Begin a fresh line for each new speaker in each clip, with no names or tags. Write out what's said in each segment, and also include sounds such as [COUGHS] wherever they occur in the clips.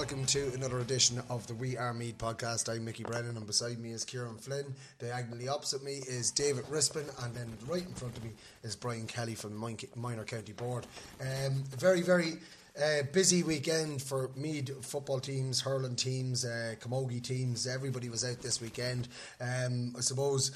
Welcome to another edition of the We Are Meath podcast. I'm Mickey Brennan, and beside me is Kieran Flynn. Diagonally opposite me is David Rispin, and then right in front of me is Brian Kelly from Minor County Board. Um, very, very uh, busy weekend for Meath football teams, hurling teams, uh, camogie teams. Everybody was out this weekend. Um, I suppose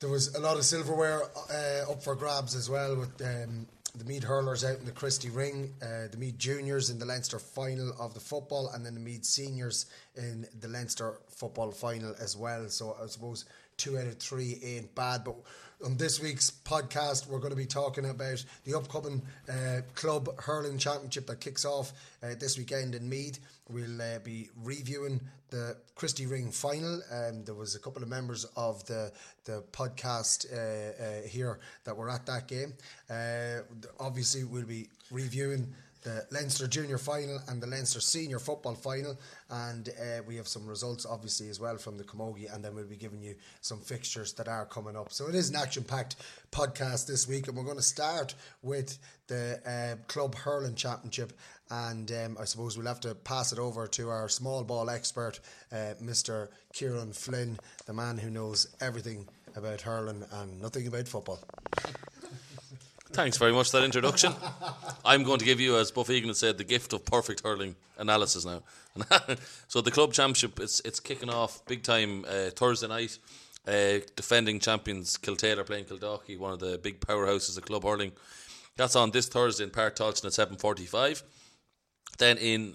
there was a lot of silverware uh, up for grabs as well with um, the Meath hurlers out in the Christy Ring, uh, the Meath juniors in the Leinster final of the football, and then the Meath seniors in the Leinster football final as well. So I suppose two out of three ain't bad. But on this week's podcast, we're going to be talking about the upcoming uh, club hurling championship that kicks off uh, this weekend in Meath. We'll uh, be reviewing the Christy Ring final. Um, there was a couple of members of the the podcast uh, uh, here that were at that game. Uh, obviously, we'll be reviewing the Leinster Junior Final and the Leinster Senior Football Final, and uh, we have some results obviously as well from the Camogie, and then we'll be giving you some fixtures that are coming up. So it is an action-packed podcast this week, and we're going to start with the uh, Club Hurling Championship, and um, I suppose we'll have to pass it over to our small ball expert, uh, Mr. Kieran Flynn, the man who knows everything about hurling and nothing about football.
Thanks very much for that introduction. [LAUGHS] I'm going to give you, as Buff Egan said, the gift of perfect hurling analysis now. [LAUGHS] so the club championship, it's it's kicking off big time uh, Thursday night. Uh, defending champions Kiltale playing Kildalkey, one of the big powerhouses of club hurling. That's on this Thursday in Páirc Tailteann at 7.45. Then in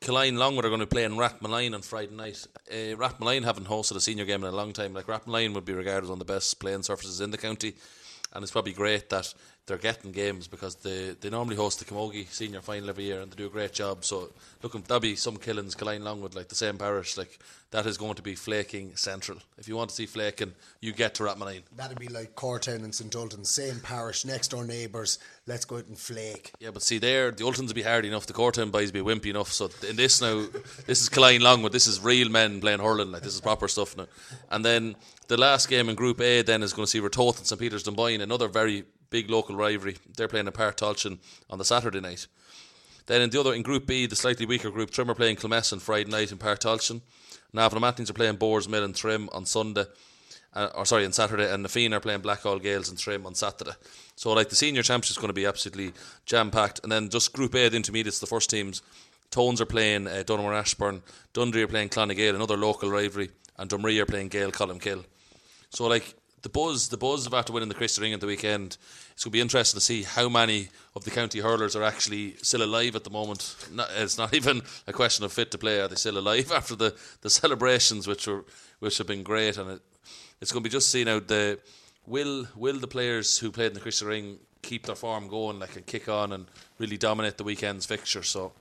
Killeen Longwood are going to play in Rathmolyon on Friday night. Uh, Rathmolyon haven't hosted a senior game in a long time. Like Rathmolyon would be regarded as one of the best playing surfaces in the county, and it's probably great that they're getting games because they, they normally host the Camogie senior final every year and they do a great job. So looking there'll be some killings, Killeen Longwood, like the same parish, like that is going to be flaking central. If you want to see flaking, you get to Rathmolyon.
That'd be like Cortown and St Ultan, same parish, next door neighbours. Let's go out and flake.
Yeah, but see there, the Ultans will be hard enough, the Cortown boys will be wimpy enough. So in this now, this is Killeen Longwood, this is real men playing hurling, like this is proper stuff now. And then the last game in Group A then is going to see Ratoath and St Peter's Dunboyne, another very big local rivalry. They're playing in Páirc Tailteann on the Saturday night. Then in the other, in Group B, the slightly weaker group, Trim are playing Kilmessan Friday night in Páirc Tailteann. Navan O'Mahonys are playing Boardsmill and Trim on Sunday, uh, or sorry, on Saturday, and Na Fianna are playing Blackhall Gaels and Trim on Saturday. So, like, the senior championship is going to be absolutely jam packed. And then just Group A, the intermediates, the first teams, Tones are playing uh, Donaghmore Ashbourne, Dunderry are playing Clann na nGael, another local rivalry, and Drumree are playing Gaeil Colmcille. So, like, the buzz, the buzz of after winning the Christy Ring at the weekend, it's going to be interesting to see how many of the county hurlers are actually still alive at the moment. It's not [LAUGHS] even a question of fit to play; are they still alive [LAUGHS] after the, the celebrations, which were which have been great? And it, it's going to be just seeing out the will will the players who played in the Christy Ring keep their form going, like and kick on and really dominate the weekend's fixture. So,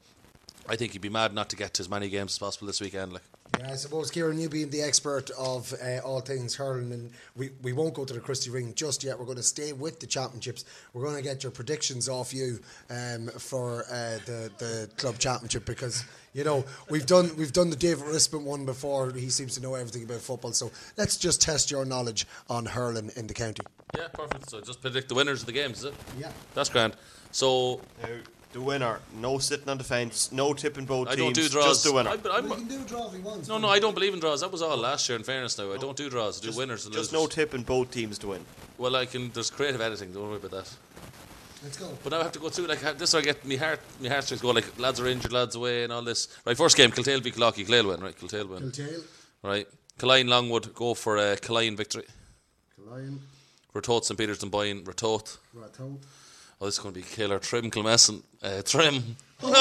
I think he'd be mad not to get to as many games as possible this weekend. Like.
Yeah, I suppose, Kieran, you being the expert of uh, all things hurling, and we, we won't go to the Christy Ring just yet. We're going to stay with the championships. We're going to get your predictions off you um, for uh, the the club championship because you know we've done we've done the David Rispin one before. He seems to know everything about football. So let's just test your knowledge on hurling in the county.
Yeah, perfect. So just predict the winners of the games, is it?
Yeah.
That's grand. So
Now, the winner, no sitting on the fence, no tipping both
I
teams,
don't do draws.
just the winner.
I, but I'm,
Well, he can do a draw if he wants.
no, no, I don't believe in draws. That was all last year. In fairness, now I don't do draws. I do
just,
winners and
just
losers.
no tipping both teams to win.
well, I can. There's creative editing. Don't worry about that.
Let's go.
But now I have to go through like ha- this. I get me heart, me heartstrings go like lads are injured, lads away, and all this. Right, first game, Kiltale v Kildalkey, Clayle win. Right, Kiltale win.
Kiltale,
Right, Killeen Longwood go for a uh, Killeen victory.
Lion,
Ratoath St Peter's Dunboyne, Ratoath.
Rato.
Oh, this is going to be killer. Trim Kilmessan, uh, Trim.
You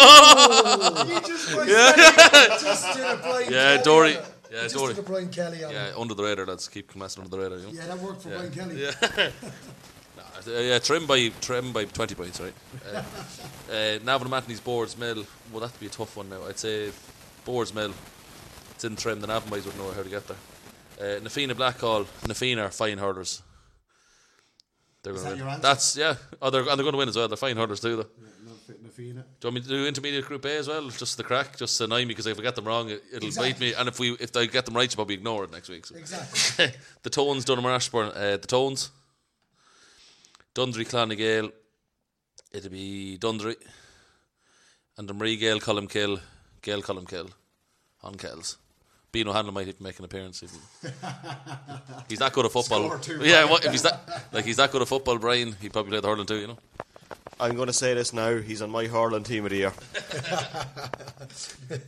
just went [LAUGHS] [LAUGHS] just did a Brian
Yeah,
Kelly
Dory. Yeah,
just
Dory.
did a Brian Kelly on
Yeah,
it.
under the radar, lads. Keep Kilmessan under the radar. You know?
Yeah, that worked for
Yeah.
Brian Kelly.
Yeah. [LAUGHS] Uh, yeah, trim by trim by twenty points, right? Uh, uh, Navan O'Mahonys Boards Mill. Well, that would be a tough one now. I'd say Boardsmill. It's in trim. The Navan boys would know how to get there. Uh, Na Fianna Blackhall. Na Fianna are fine hurlers. They're
Is
gonna
that your answer?
That's yeah. Oh, they're, and they're going to win as well. They're fine hurlers too, though.
Not fit Na Fianna.
Do you want me to do intermediate group A as well? Just the crack, just to annoy me because if I get them wrong, it, it'll bite
Exactly.
me. And if we if I get them right, you probably ignore it next week. So.
Exactly. [LAUGHS]
the Tones, Donaghmore Ashbourne, uh, the Tones, Dunderry, Clonagale, it'll be Dunderry, and the Marie Gale, Colmcille, Gale, Colmcille, on Kells. Bean O'Hanlon might even make an appearance. Even. he's that good at [LAUGHS] football.
Score two,
yeah,
Brian.
what, if he's that like he's that good at football, Brian, he'd probably play the hurling too. You know.
I'm going to say this now. He's on my hurling team of the year. [LAUGHS]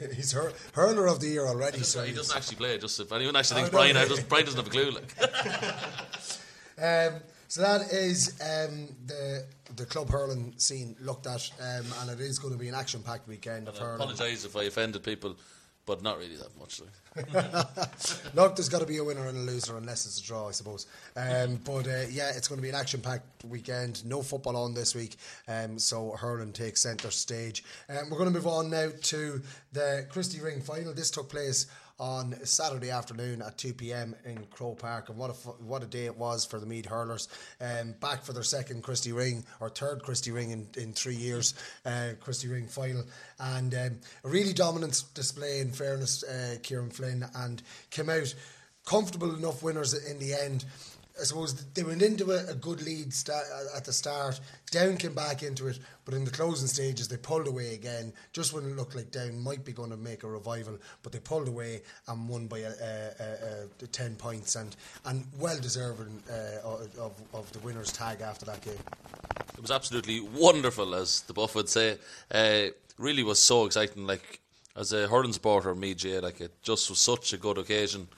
[LAUGHS]
He's hur- hurler of the year already. So
he doesn't actually play. Just if anyone actually thinks
Oh, no,
Brian, I just, Brian doesn't have a clue. Like.
Um, so that is um, the the club hurling scene looked at, um, and it is going to be an action-packed weekend of
I
hurling.
apologise if I offended people, but not really that much. Like. [LAUGHS]
Look, there's got to be a winner and a loser unless it's a draw, I suppose. Um, but uh, yeah, it's going to be an action-packed weekend. No football on this week, um, so hurling takes centre stage. Um, we're going to move on now to the Christy Ring final. This took place on Saturday afternoon at 2 p.m. in Croke Park, and what a what a day it was for the Meath hurlers. Um, back for their second Christy Ring or third Christy Ring in, in three years, uh, Christy Ring final, and um, a really dominant display. In fairness, uh, Kieran Flynn and came out comfortable enough winners in the end. I suppose they went into a, a good lead sta- at the start. Down came back into it, but in the closing stages they pulled away again. Just when it looked like Down might be going to make a revival, but they pulled away and won by a, a ten points and and well deserving uh, of, of the winners tag after that game.
It was absolutely wonderful, as the buff would say. Uh, really was so exciting. Like as a hurling supporter, me, Jay, like it just was such a good occasion.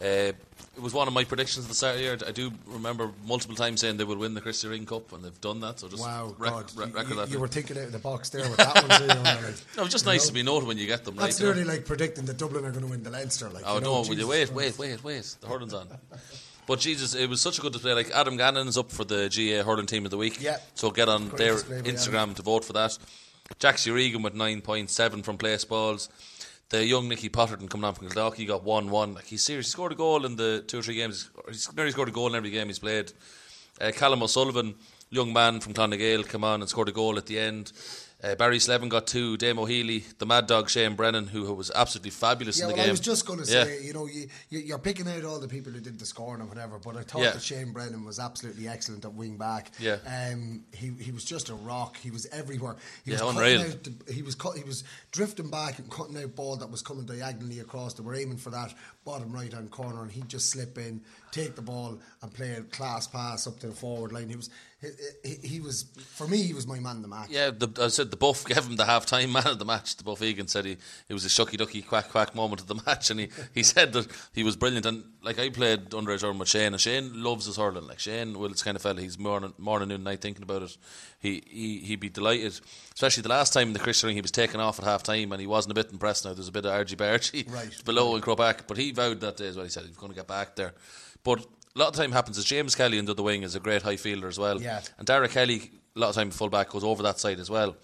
Uh, it was one of my predictions at the start of the year. I do remember multiple times saying they would win the Christy Ring Cup, and they've done that. So just
Wow,
rec-
God,
rec- record
you,
that.
you were thinking out of the box there with that one. too, like, [LAUGHS]
no, it's just nice
know?
to be noted when you get them right.
That's
you know.
nearly like predicting that Dublin are going to win the Leinster. Like,
Oh
you know,
no! Will you wait, wait, wait, wait? The hurling's on. But Jesus, it was such a good display. Like Adam Gannon is up for the GAA hurling team of the week.
Yeah.
So get on
Great
their
display
Instagram to vote for that. Jack Regan with nine point seven from place balls. The young Nicky Potterton coming on from Kildare, he got one one. Like he's serious. He scored a goal in the two or three games. He's nearly scored a goal in every game he's played. Uh, Callum O'Sullivan, young man from Clann na nGael, come on and scored a goal at the end. Uh, Barry Slevin got two. Damo Healy, the Mad Dog Shane Brennan, who was absolutely fabulous
Yeah,
in the
well,
game.
I was just going to
Yeah.
say, you know, you, you, you're picking out all the people who did the scoring and whatever, but I thought
Yeah.
that Shane Brennan was absolutely excellent at wing back.
Yeah.
um, he he was just a rock. He was everywhere. He
Yeah,
was
unreal.
Out the, he was cut, he was drifting back and cutting out ball that was coming diagonally across. They were aiming for that bottom right hand corner, and he'd just slip in, take the ball, and play a class pass up to the forward line. He was he, he, he was for me, he was my man of the match.
Yeah, the, I said the buff [LAUGHS] gave him the half time man of the match. The buff Egan said he it was a shucky ducky quack quack moment of the [LAUGHS] match, and he, he said that he was brilliant. And like I played underage hurling with Shane, and Shane loves his hurling. Like Shane, well, it's kind of fella. He's morning morning noon night thinking about it. He he he'd be delighted, especially the last time in the Christy Ring he was taken off at half time, and he wasn't a bit impressed. Now there's a bit of argy bargy
Right. [LAUGHS]
below in Croback, but he vowed that day as well. He said he was going to get back there, but. A lot of time happens is James Kelly under the wing is a great high fielder as well.
Yeah.
And Dara Kelly, a lot of time fullback, goes over that side as well.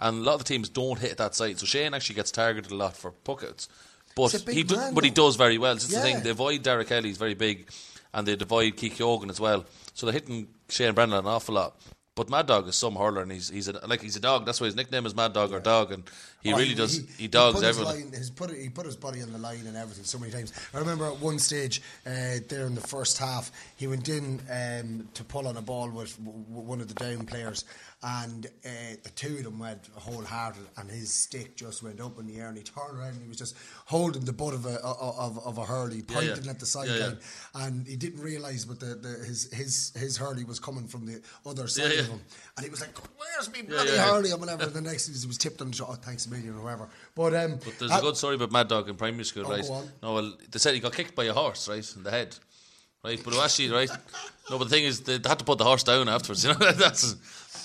And a lot of the teams don't hit that side. So Shane actually gets targeted a lot for puckouts. But
He's a big
he do,
man,
but he does very well. It's the thing. They avoid Dara Kelly, he's very big, and they avoid Keith Hogan as well. So they're hitting Shane Brennan an awful lot. But Mad Dog is some hurler, and he's he's a, like he's a dog. That's why his nickname is Mad Dog or Dog, and he really does. He, dogs
put his
everyone.
line- his put, he put his body on the line and everything so many times. I remember at one stage uh, there in the first half, he went in um, to pull on a ball with one of the down players, and uh, the two of them went wholehearted, and his stick just went up in the air, and he turned around and he was just holding the butt of a of, of a hurley, pointing
yeah.
at the
Yeah,
sideline, and he didn't realise, but the, the his his his hurley was coming from the other side
Yeah,
of him, and he was like, "Where's me bloody
yeah.
hurley?" and whatever. the next thing he was tipped on the shot. Oh, thanks a or whatever. But um,
But there's
uh,
a good story about Mad Dog in primary school,
Oh,
right? No, well, they said he got kicked by a horse, right, in the head, right? But it actually, right? No, but the thing is, they, they had to put the horse down afterwards. You know, [LAUGHS] that's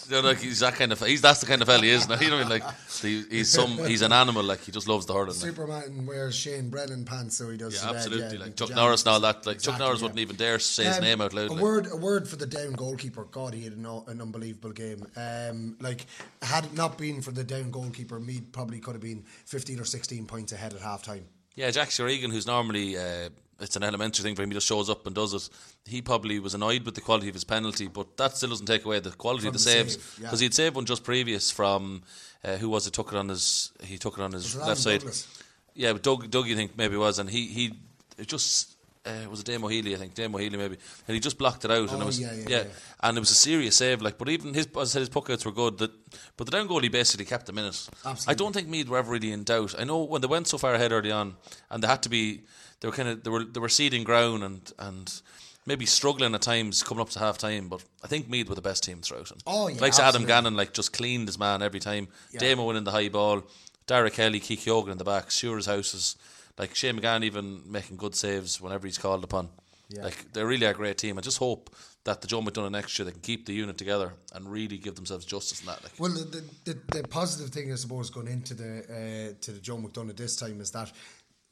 know, like he's that kind of he's that's the kind of fella he is now. [LAUGHS] You know, what I mean? like he, he's some he's an animal. Like he just loves the hurling. Like.
Superman wears Shane Brennan pants, so he does.
Yeah,
bed,
absolutely.
yeah,
like Chuck Norris and all that. Like Chuck Norris
yeah.
wouldn't even dare say his
Um,
name out loud.
A
like.
word, a word for the down goalkeeper. God, he had an, an unbelievable game. Um, like, had it not been for the down goalkeeper, Meath probably could have been fifteen or sixteen points ahead at half time.
Yeah, Jack Regan, who's normally uh, it's an elementary thing for him, he just shows up and does it. He probably was annoyed with the quality of his penalty, but that still doesn't take away the quality
From
of the,
the
saves
save, yeah.
because he'd saved one just previous from uh, who was it? Took it on his he took it on his left side.
Douglas?
Yeah, but Doug, Doug, you think maybe it was, and he he it just. Uh, it was a Damo Healy, I think. Damo Healy, maybe, and he just blocked it out, and
Oh,
it was
yeah, yeah, yeah.
and it was a serious save. Like, but even his, as I said, his puck outs were good. That, but the down goal, he basically kept them in it. I don't think Meath were ever really in doubt. I know when they went so far ahead early on, and they had to be, they were kind of they were they were seeding ground and and maybe struggling at times coming up to half time. But I think Meath were the best team throughout. And
Oh, yeah,
like Adam. Gannon, like just cleaned his man every time. Damo winning the high ball, Dara Kelly, Keith Hogan in the back, Shearer's houses. Like Shane McGann even making good saves whenever he's called upon. Yeah. Like they're really a great team. I just hope that the Joe McDonagh next year they can keep the unit together and really give themselves justice in that. Like.
Well, the, the, the, the positive thing, I suppose, going into the uh, to the Joe McDonagh this time is that,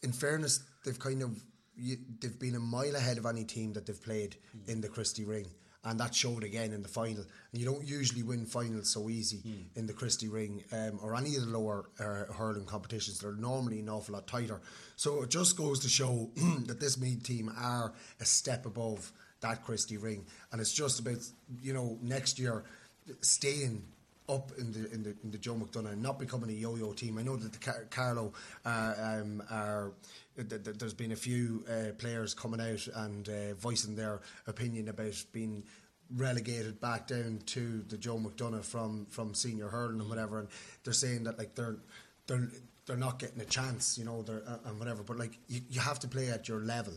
in fairness, they've kind of you, they've been a mile ahead of any team that they've played in the Christy Ring, and that showed again in the final. And you don't usually win finals so easy in the Christy Ring um, or any of the lower uh, hurling competitions. They're normally an awful lot tighter. So it just goes to show [CLEARS THROAT] that this Meath team are a step above that Christy Ring, and it's just about you know next year staying up in the in the in the Joe McDonagh and not becoming a yo-yo team. I know that the Car- Carlow uh, um, are. Th- th- There's been a few uh, players coming out and uh, voicing their opinion about being relegated back down to the Joe McDonagh from from senior hurling and whatever, and they're saying that like they're they're they're not getting a chance, you know, they're, uh, and whatever. But like you, you have to play at your level,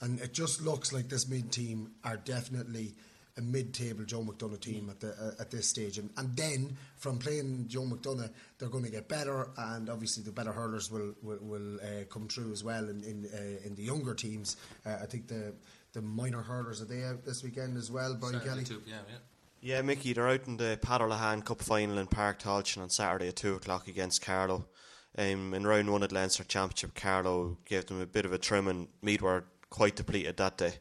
and it just looks like this mid team are definitely a mid-table Joe McDonagh team at the uh, at this stage, and, and then from playing Joe McDonagh, they're going to get better, and obviously the better hurlers will will, will uh, come through as well in in, uh, in the younger teams. Uh, I think the the minor hurlers are they out this weekend as well, Brian Kelly.
Yeah, yeah.
Yeah, Mickey, they're out in the Padderlahan Cup final in Páirc Tailteann on Saturday at 2 o'clock against Carlow. Um, in round one of the Leinster Championship, Carlow gave them a bit of a trim and Meath were quite depleted that day.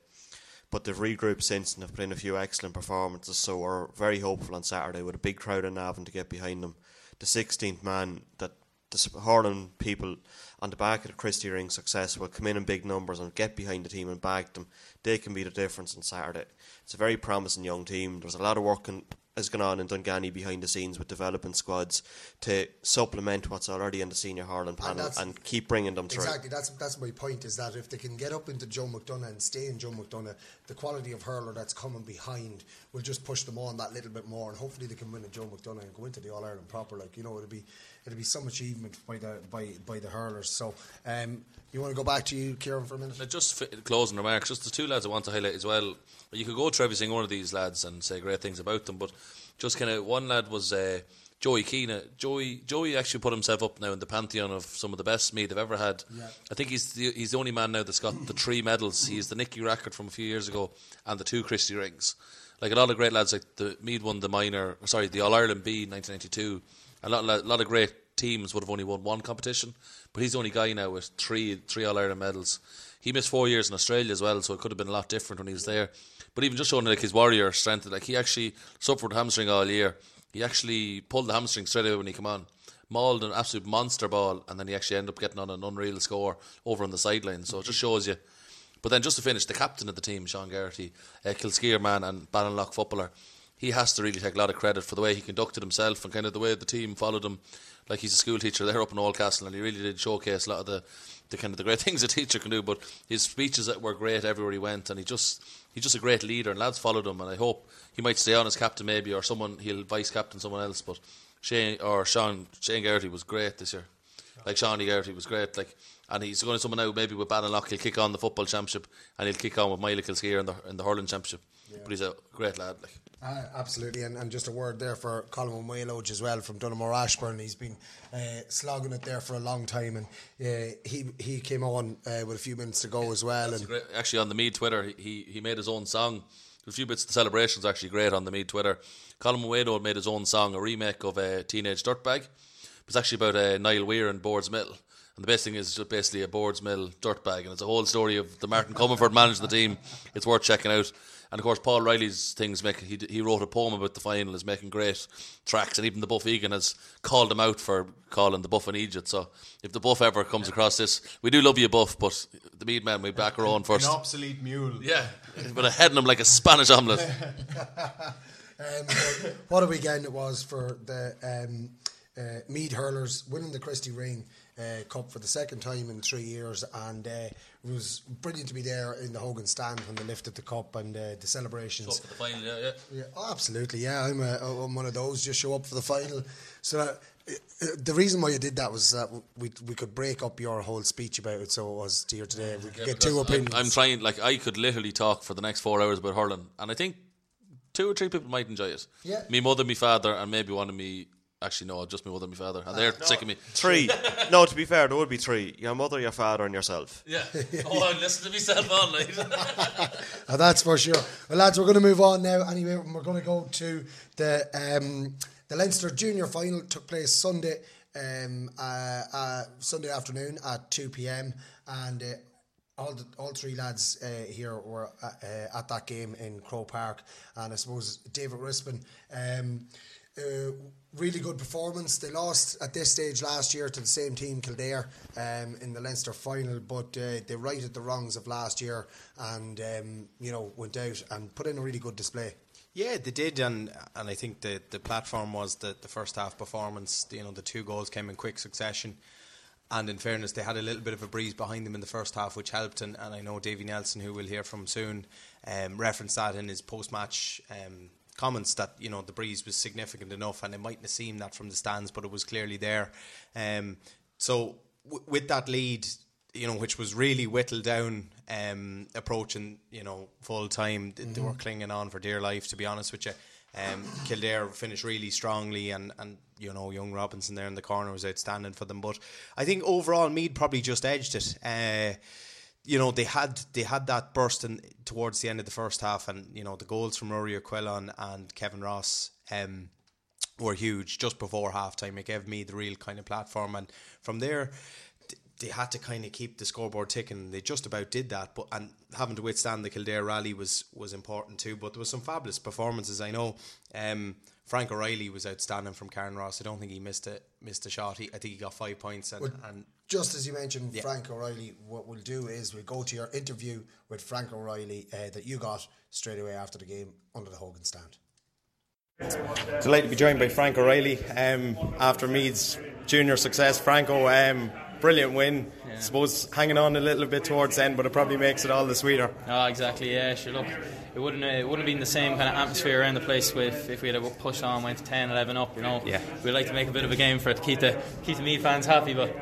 But they've regrouped since and have put in a few excellent performances, so we're very hopeful on Saturday with a big crowd in Navan to get behind them. The 16th man that the hurling people on the back of the Christy Ring success will come in in big numbers and get behind the team and back them. They can be the difference on Saturday. It's a very promising young team. There's a lot of work in, has gone on in Dunganny behind the scenes with development squads to supplement what's already in the senior hurling panel
that's-
and, keep bringing them through.
Exactly, that's that's my point. Is that if they can get up into Joe McDonagh and stay in Joe McDonagh, the quality of hurler that's coming behind will just push them on that little bit more, and hopefully they can win at Joe McDonagh and go into the All Ireland proper. Like you know, it'll be it'll be some achievement by the by by the hurlers. So, um, you want to go back to you, Kieran, for a minute?
Now, just closing remarks, just the two lads I want to highlight as well. You could go to every single one of these lads and say great things about them, but just kind of one lad was uh, Joey Keane. Joey Joey actually put himself up now in the pantheon of some of the best meat they've ever had.
Yeah.
I think he's the, he's the only man now that's got the three medals. He's the Nicky Rackard from a few years ago and the two Christy rings. Like a lot of great lads, like the Meath won the minor, sorry, the All Ireland B in 1992. A lot, a lot of great teams would have only won one competition, but he's the only guy now with three three All Ireland medals. He missed four years in Australia as well, so it could have been a lot different when he was there. But even just showing like his warrior strength, like he actually suffered hamstring all year. He actually pulled the hamstring straight away when he came on. Mauled an absolute monster ball, and then he actually ended up getting on an unreal score over on the sideline. So it just shows you. But then just to finish, the captain of the team, Sean Garrity, uh, Kilskeer man and Ballinlough footballer, he has to really take a lot of credit for the way he conducted himself and kind of the way the team followed him. Like he's a school teacher there up in Oldcastle, and he really did showcase a lot of the, the kind of the great [LAUGHS] things a teacher can do. But his speeches were great everywhere he went, and he just he's just a great leader, and lads followed him. And I hope he might stay on as captain maybe, or someone he'll vice captain someone else. But Shane or Sean Shane Garrity was great this year. Like Shawnee Garrity was great. Like and he's going to someone now maybe with Ballinlough he'll kick on the football championship and he'll kick on with Michael's here in the in the hurling championship. But he's a great lad. Like
Uh, absolutely, and, and just a word there for Colin O'Maloge as well from Donaghmore Ashbourne. He's been uh, slogging it there for a long time, and uh, he he came on uh, with a few minutes to go as well.
That's
and
great. Actually, on the Meath Twitter, he he made his own song. A few bits of the celebrations actually great on the Meath Twitter. Colin Moedo made his own song, a remake of a uh, Teenage Dirtbag. It was actually about uh, Niall Weir and Boardsmill. And the best thing is it's just basically a Boardsmill dirtbag, and it's a whole story of the Martin Comerford [LAUGHS] managing the team. It's worth checking out. And of course, Paul Riley's things make he he wrote a poem about the final, is making great tracks, and even the Buff Egan has called him out for calling the Buff an Egypt. So if the Buff ever comes across this, we do love you, Buff, but the Meath man, we back our own first.
An obsolete mule.
Yeah, but heading him like a Spanish omelette. [LAUGHS]
Um, what a weekend it was for the um, uh, Meath hurlers winning the Christy Ring uh, Cup for the second time in three years, and uh, it was brilliant to be there in the Hogan stand when they lifted the cup and uh, the celebrations.
For the final, yeah, yeah.
Yeah, oh, absolutely. Yeah, I'm, a, I'm one of those. Just show up for the final. So uh, the reason why you did that was that we we could break up your whole speech about it. So it was here today. We could
Yeah,
get two
I'm-
opinions.
I'm, trying, like, I could literally talk for the next four hours about hurling, and I think two or three people might enjoy it.
Yeah.
Me mother, me father, and maybe one of me. Actually, no, just my mother, and my father, and they're sick of me. [LAUGHS]
Three. no, to be fair, there would be three. Your mother, your father, and yourself.
Yeah. [LAUGHS] oh, I listen to myself on. Like. [LAUGHS]
Oh, that's for sure. Well, lads, we're going to move on now. Anyway, we're going to go to the um, the Leinster Junior Final. Took place Sunday, um, uh, uh, Sunday afternoon at two p.m. and. Uh, all the, all three lads uh, here were uh, uh, at that game in Croke Park, and I suppose David Rispin. Um, uh, really good performance. They lost at this stage last year to the same team, Kildare, um, in the Leinster final, but uh, they righted the wrongs of last year and um, you know went out and put in a really good display.
Yeah, they did, and and I think the the platform was the the first half performance. You know, the two goals came in quick succession, and in fairness, they had a little bit of a breeze behind them in the first half, which helped. And, and I know Davy Nelson, who we'll hear from soon, um, referenced that in his post match. Um, comments that you know the breeze was significant enough and it mightn't have seemed that from the stands but it was clearly there um, so w- with that lead you know, which was really whittled down, um, approaching, you know, full time. They, they were clinging on for dear life, to be honest with you. Um, Kildare finished really strongly, and, and you know, young Robinson there in the corner was outstanding for them. But I think overall, Mead probably just edged it. Uh, you know, they had they had that burst in, towards the end of the first half, and you know, the goals from Rory Aquilon and Kevin Ross. Um, were huge just before halftime. It gave me the real kind of platform, and from there, they had to kind of keep the scoreboard ticking. They just about did that, but and having to withstand the Kildare rally was was important too. But there was some fabulous performances. I know um, Frank O'Reilly was outstanding from Carnaross. I don't think he missed a missed a shot. He, I think he got five points, and,
But
and
just as you mentioned,
Yeah.
Frank O'Reilly, what we'll do is we'll go to your interview with Frank O'Reilly uh, that you got straight away after the game under the Hogan stand.
Delighted to be joined by Frank O'Reilly um, after Meath's junior success. Franco, um, brilliant win.
Yeah.
Suppose hanging on a little bit towards the end, but it probably makes it all the sweeter.
Oh, exactly. Yeah, sure. Look, it wouldn't uh, it wouldn't have been the same kind of atmosphere around the place with if we had have push on, went to 10, 11 up. You know,
Yeah.
we'd like to make a bit of a game for it to keep the keep the Meath fans happy. But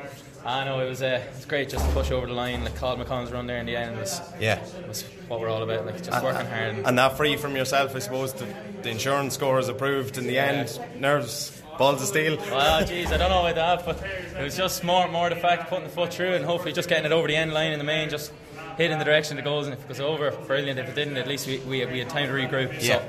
I know it was uh, it's great just to push over the line. Like Claude McConnell's run there in the end was
Yeah.
was what we're all about. Like just
And-
working hard. And,
And that free from yourself, I suppose, the, the insurance score is approved in the end. Nerves, balls of steel.
Ah, well, geez, I don't know about that, but it was just more, more the fact of putting the foot through and hopefully just getting it over the end line in the main, just hit in the direction of the goals. And if it goes over, brilliant. If it didn't, at least we, we, we had time to regroup.
Yeah.
So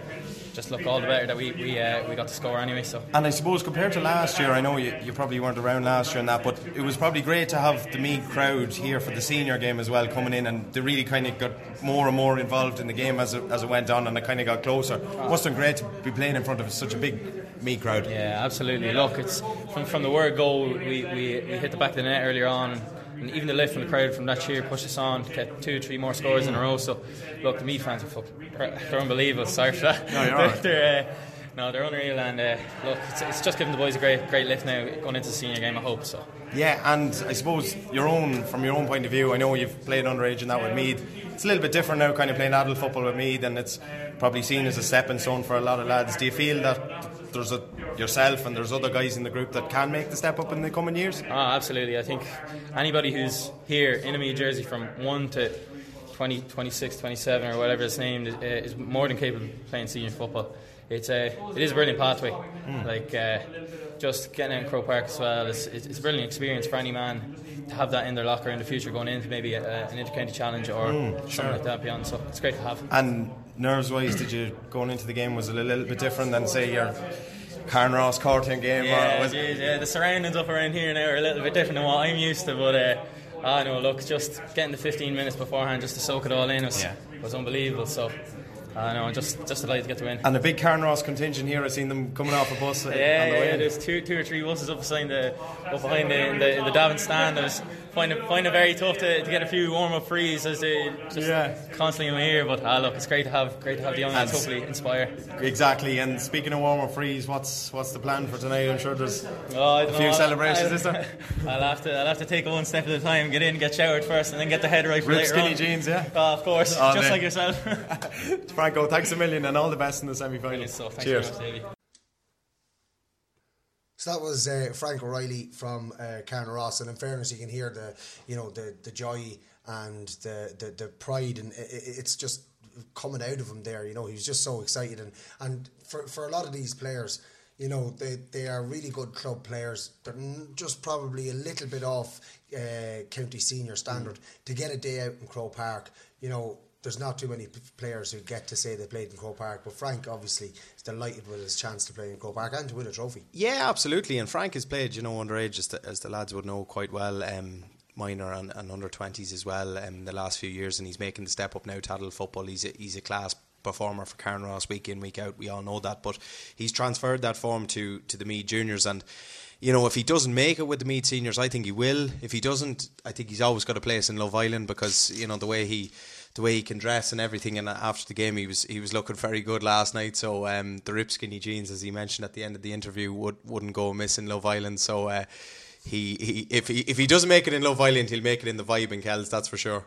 just look all the better that we we, uh, we got to score anyway. So
And I suppose compared to last year, I know you, you probably weren't around last year and that, but it was probably great to have the Meath crowd here for the senior game as well coming in, and they really kind of got more and more involved in the game as it, as it went on, and it kind of got closer. It Must have been great to be playing in front of such a big Meath crowd.
Yeah, absolutely. Look, it's from from the word goal. We, we, we hit the back of the net earlier on, and even the lift from the crowd from that cheer pushed us on to get two, three more scores in a row. So, look, the Meath fans are fucking, they're unbelievable. Sorry for that.
No, you're right. [LAUGHS]
they're, uh, No, they're unreal, and uh, look, it's, it's just giving the boys a great, great lift now going into the senior game. I hope so.
Yeah, and I suppose your own, from your own point of view, I know you've played underage and that with Meath. It's a little bit different now, kind of playing adult football with Meath, and it's probably seen as a stepping stone for a lot of lads. Do you feel that there's a yourself and there's other guys in the group that can make the step up in the coming years?
Oh, absolutely. I think anybody who's here in a Meath jersey from one to 20, 26, 27 or whatever it's named is, uh, is more than capable of playing senior football. It's a, it is a brilliant pathway.
Hmm.
Like uh, just getting out in Croke Park as well, it's, it's it's a brilliant experience for any man to have that in their locker in the future, going into maybe a, an intercounty challenge or
Mm,
something
sure.
like that beyond. So it's great to have.
And nerves wise, did you going into the game was a little bit different than say your Carnaross Corton game?
Yeah,
or was
yeah, the surroundings up around here now are a little bit different than what I'm used to, but uh, I know, look, just getting the 15 minutes beforehand just to soak it all in was,
Yeah.
was unbelievable. So I know, just just delighted to get the win.
and a big Carnaross contingent here. I've seen them coming off a bus uh,
Yeah,
on the
yeah,
way. in.
there's two, two or three buses up behind the, up behind the, in the, in the Davin stand. I was finding, finding it very tough to, to get a few warm up frees as they just
Yeah.
constantly in my ear. But ah, look, it's great to have, great to have the young lads hopefully inspire.
Exactly. And speaking of warm up freeze, what's what's the plan for tonight? I'm sure there's
Oh, I
a
don't
few
know,
celebrations.
I,
is there? [LAUGHS]
I'll have to, I'll have to take one step at a time. Get in, get showered first, and then get the head right for
Rip
later
skinny
on.
jeans, yeah.
Oh, of course,
Oh,
just
man.
like yourself. [LAUGHS]
Franco, thanks a million, and all the best in the semi-final.
so, thanks
Cheers.
Very much, Davey.
So that was uh, Frank O'Reilly from uh, Carnaross, and in fairness, you can hear the you know the the joy and the the, the pride, and i i- it's just coming out of him there. You know, he was just so excited, and and for for a lot of these players. You know they, they are really good club players. They're just probably a little bit off uh, county senior standard to get a day out in Croke Park. You know there's not too many p- players who get to say they played in Croke Park, but Frank obviously is delighted with his chance to play in Croke Park and to win a trophy.
Yeah, absolutely. And Frank has played, you know, underage, as the, as the lads would know quite well, um, minor and, and under 20s as well um, the last few years. And he's making the step up now to adult football. He's a, he's a class performer for Carnaross week in, week out. We all know that. But he's transferred that form to, to the Meath Juniors. And, you know, if he doesn't make it with the Meath Seniors, I think he will. If he doesn't, I think he's always got a place in Love Island because, you know, the way he the way he can dress and everything. And after the game, he was he was looking very good last night. So um, the rip skinny jeans, as he mentioned at the end of the interview, would wouldn't go amiss in Love Island. So uh, he, he if he if he doesn't make it in Love Island, he'll make it in the vibe in Kells. That's for sure.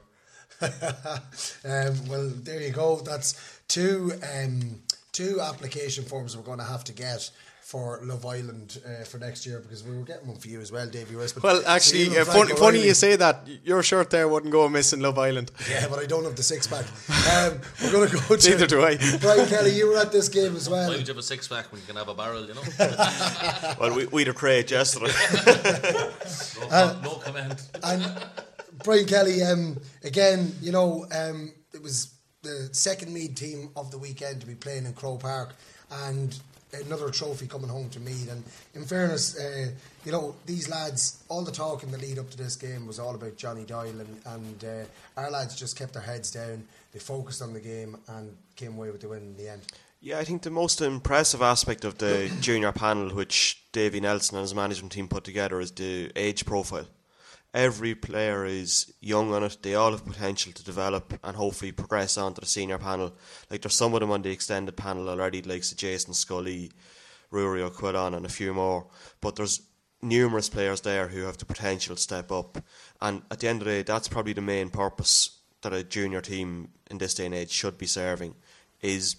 [LAUGHS]
um, well, there you go. That's two um, two application forms we're going to have to get for Love Island uh, for next year because we were getting one for you as well, Davy Rispin.
Well, actually,
you
uh, funny, funny you say that. Your shirt there wouldn't go amiss in Love Island.
Yeah, but I don't have the six pack. Um, we're going to go to.
Neither do I.
Brian Kelly, you were at this game as well.
Why would you have a six pack when you can have a barrel, you know? [LAUGHS]
well, we, we'd have crate yesterday. [LAUGHS]
no, no comment.
And Brian Kelly, um, again, you know, um, it was the second Meath team of the weekend to be playing in Croke Park, and another trophy coming home to Meath. And in fairness, uh, you know, these lads, all the talk in the lead up to this game was all about Johnny Doyle, and, and uh, our lads just kept their heads down. They focused on the game and came away with the win in the end.
Yeah, I think the most impressive aspect of the junior panel, which Davy Nelson and his management team put together, is the age profile. Every player is young on it. They all have potential to develop and hopefully progress on to the senior panel. Like there's some of them on the extended panel already, like so Jason Scully, Rory O'Quillon, and a few more. But there's numerous players there who have the potential to step up. And at the end of the day, that's probably the main purpose that a junior team in this day and age should be serving is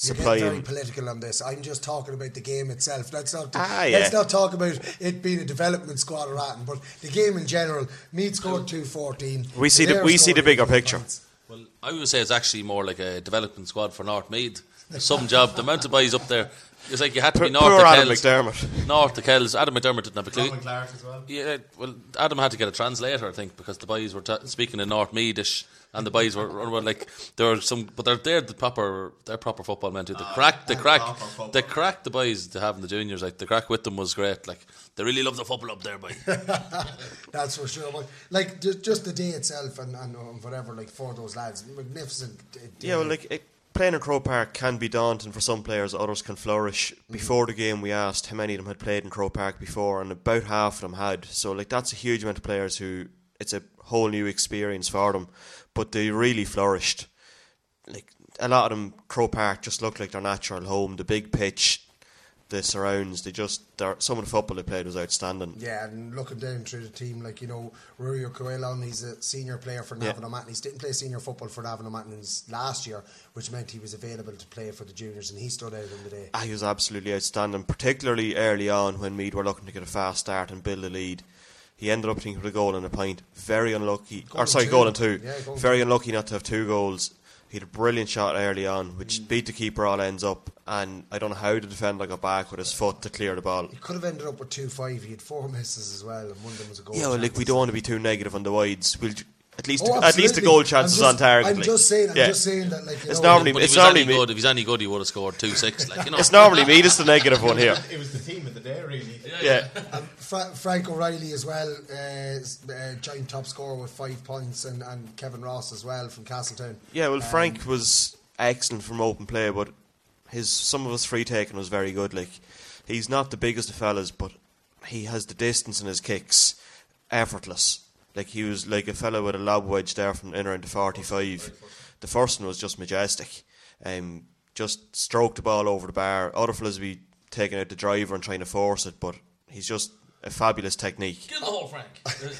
You're getting very political on this. I'm just talking about the game itself. Let's not
Ah,
let's not talk about it being a development squad or anything, but the game in general. Meath scored two fourteen.
We see the- we see the bigger picture.
Well, I would say it's actually more like a development squad for North Meath. Some job. The amount of boys up there. It's like you had to be
Poor-
North
poor
to
Adam
Kells.
McDermott.
North to Kells. Adam McDermott didn't have a clue.
Colin Clark as well.
Yeah, well, Adam had to get a translator, I think, because the boys were ta speaking in North Meadish, and the boys were, were like there were some, but they're they're the proper they're proper football men too. The ah, crack, the crack, the crack, the boys to have in the juniors, like the crack with them was great. Like they really love the football up there, boy. [LAUGHS]
That's for sure. But like just, just the day itself and, and whatever, like for those lads, magnificent. day.
Yeah, well, like it, playing in Croke Park can be daunting for some players. Others can flourish. Mm-hmm. Before the game, we asked how many of them had played in Croke Park before, and about half of them had. So, like, that's a huge amount of players who it's a whole new experience for them. But they really flourished. Like a lot of them, Croke Park, just looked like their natural home. The big pitch, the surrounds, they just, some of the football they played was outstanding.
Yeah, and looking down through the team, like, you know, Rory O'Coelon, he's a senior player for
Yeah.
Navan O'Mahonys. Didn't play senior football for Navan O'Mahonys last year, which meant he was available to play for the juniors, and he stood out in the day.
Ah, he was absolutely outstanding, particularly early on when Meath were looking to get a fast start and build a lead. He ended up thinking with a goal and a point. Very unlucky,
Goal
or sorry,
two.
goal and two.
Yeah, goal
Very
two.
unlucky not to have two goals. He had a brilliant shot early on, which
Mm.
beat the keeper all ends up. And I don't know how the defender got back with his foot to clear the ball.
He could have ended up with 2 5. He had four misses as well, and one of them was a goal.
Yeah, well, like we don't want to be too negative on the wides. We'll at least
Oh,
at least the goal
I'm
chances
just-
on target.
I'm
like.
just saying- I'm
Yeah.
just saying that, like,
it's
know-
normally
But if
it's
he's
normally me.
good, if he's any good, he would have scored two six. Like you know,
It's normally me. That's the negative one here. [LAUGHS]
It was the team of the day, really.
Yeah.
Um, Fra- Frank O'Reilly as well, uh, uh, giant top scorer with five points, and, and Kevin Ross as well from Castletown.
Yeah, well,
Um,
Frank was excellent from open play, but his some of his free taking was very good. Like he's not the biggest of fellas, but he has the distance in his kicks, effortless. Like he was like a fellow with a lob wedge there from in around the forty-five. The first one was just majestic. Um, just stroked the ball over the bar. Other fellas would be taking out the driver and trying to force it, but he's just a fabulous technique.
Get the hole, Frank.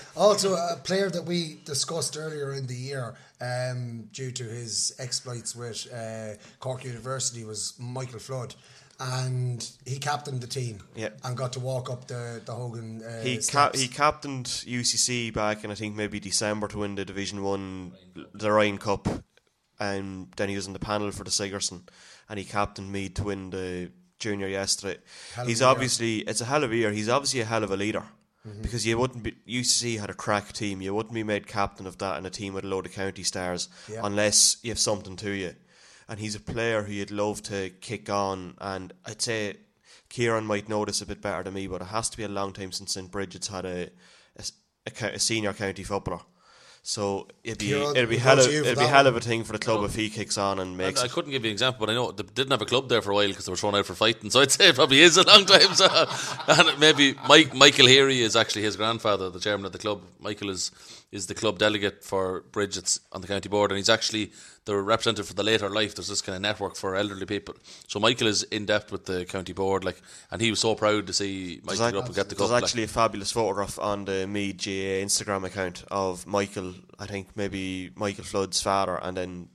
[LAUGHS]
Also, a player that we discussed earlier in the year, um, due to his exploits with uh, Cork University, was Michael Flood, and he captained the team.
Yeah.
and got to walk up the the Hogan. Uh,
He cap- he captained UCC back in I think maybe December to win the Division One, the Ryan Cup, and then he was in the panel for the Sigerson, and he captained me to win the junior yesterday. He's obviously it's a hell of a year. He's obviously a hell of a leader.
Mhm.
Because you wouldn't be UCC had a crack team. You wouldn't be made captain of that in a team with a load of county stars
Yeah.
unless you have something to you. And he's a player who you'd love to kick on. And I'd say Kieran might know this a bit better than me, but it has to be a long time since St Brigid's had a, a, a a senior county footballer. So it'd be
Kieran,
it'd be
we'll
hell of,
to you for
it'd be hell
one.
of a thing for the club if he kicks on and makes
I, I couldn't give you an example, but I know they didn't have a club there for a while because they were thrown out for fighting. So I'd say it probably is a long time. So, [LAUGHS] and maybe Mike Michael Heary is actually his grandfather, the chairman of the club. Michael is is the club delegate for Bridget's on the county board, and he's actually the representative for the later life. There's this kind of network for elderly people. So Michael is in depth with the county board, like, and he was so proud to see Michael go up and get the
there's
cup. like.
actually a fabulous photograph on the Meath GAA Instagram account of Michael, I think maybe Michael Flood's father, and then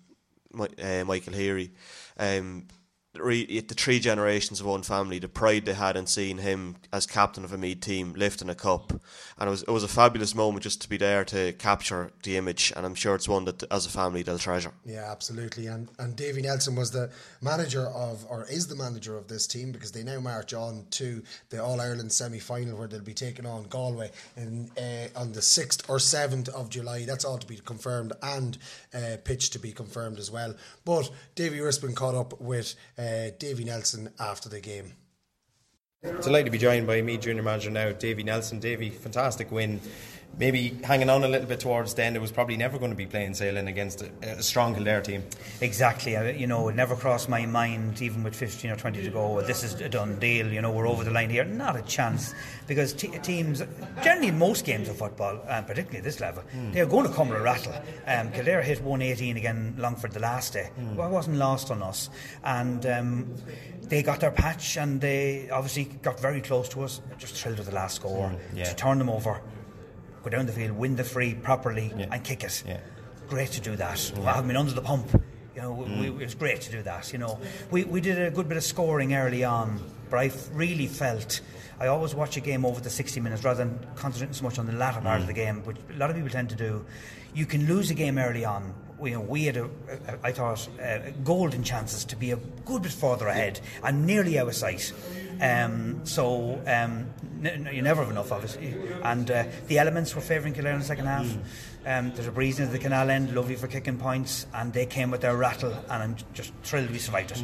uh, Michael Heary. Um, the three generations of one family, the pride they had in seeing him as captain of a Meath team lifting a cup, and it was it was a fabulous moment just to be there to capture the image, and I'm sure it's one that as a family they'll treasure.
Yeah, absolutely. And and Davy Nelson was the manager of, or is the manager of this team because they now march on to the All Ireland semi final where they'll be taking on Galway in uh, on the sixth or seventh of July. That's all to be confirmed and uh, pitch to be confirmed as well. But Davy Rispin caught up with uh, Uh, Davy Nelson after the game.
Delighted to be joined by me, junior manager now, Davy Nelson. Davy, fantastic win. Maybe hanging on a little bit towards the end, it was probably never going to be playing sailing against a, a strong Kildare team.
Exactly. I- You know, it never crossed my mind, even with 15 or 20 to go, well, this is a done deal. You know, we're over the line here. Not a chance. Because te- teams, generally in most games of football, and particularly at this level, they're going to come with a rattle. Um, Kildare hit 118 again Longford the last day. Well, it wasn't lost on us. And um, they got their patch and they obviously got very close to us. Just thrilled with the last score.
Mm, yeah.
To turn them over, go down the field, win the free properly, and kick it. Great to do that. I haven't been under the pump. You know,
Mm.
we, it was great to do that. You know, we, we did a good bit of scoring early on, but I f- really felt. I always watch a game over the 60 minutes rather than concentrating so much on the latter part of
Mm.
the game, which a lot of people tend to do. You can lose a game early on. We, we had, I thought, golden chances to be a good bit further ahead and nearly out of sight. Um, so um, n- n- you never have enough, obviously. And uh, the elements were favouring Kildare in the second half. Um, there's a breeze into the canal end, lovely for kicking points, and they came with their rattle, and I'm just thrilled we survived it.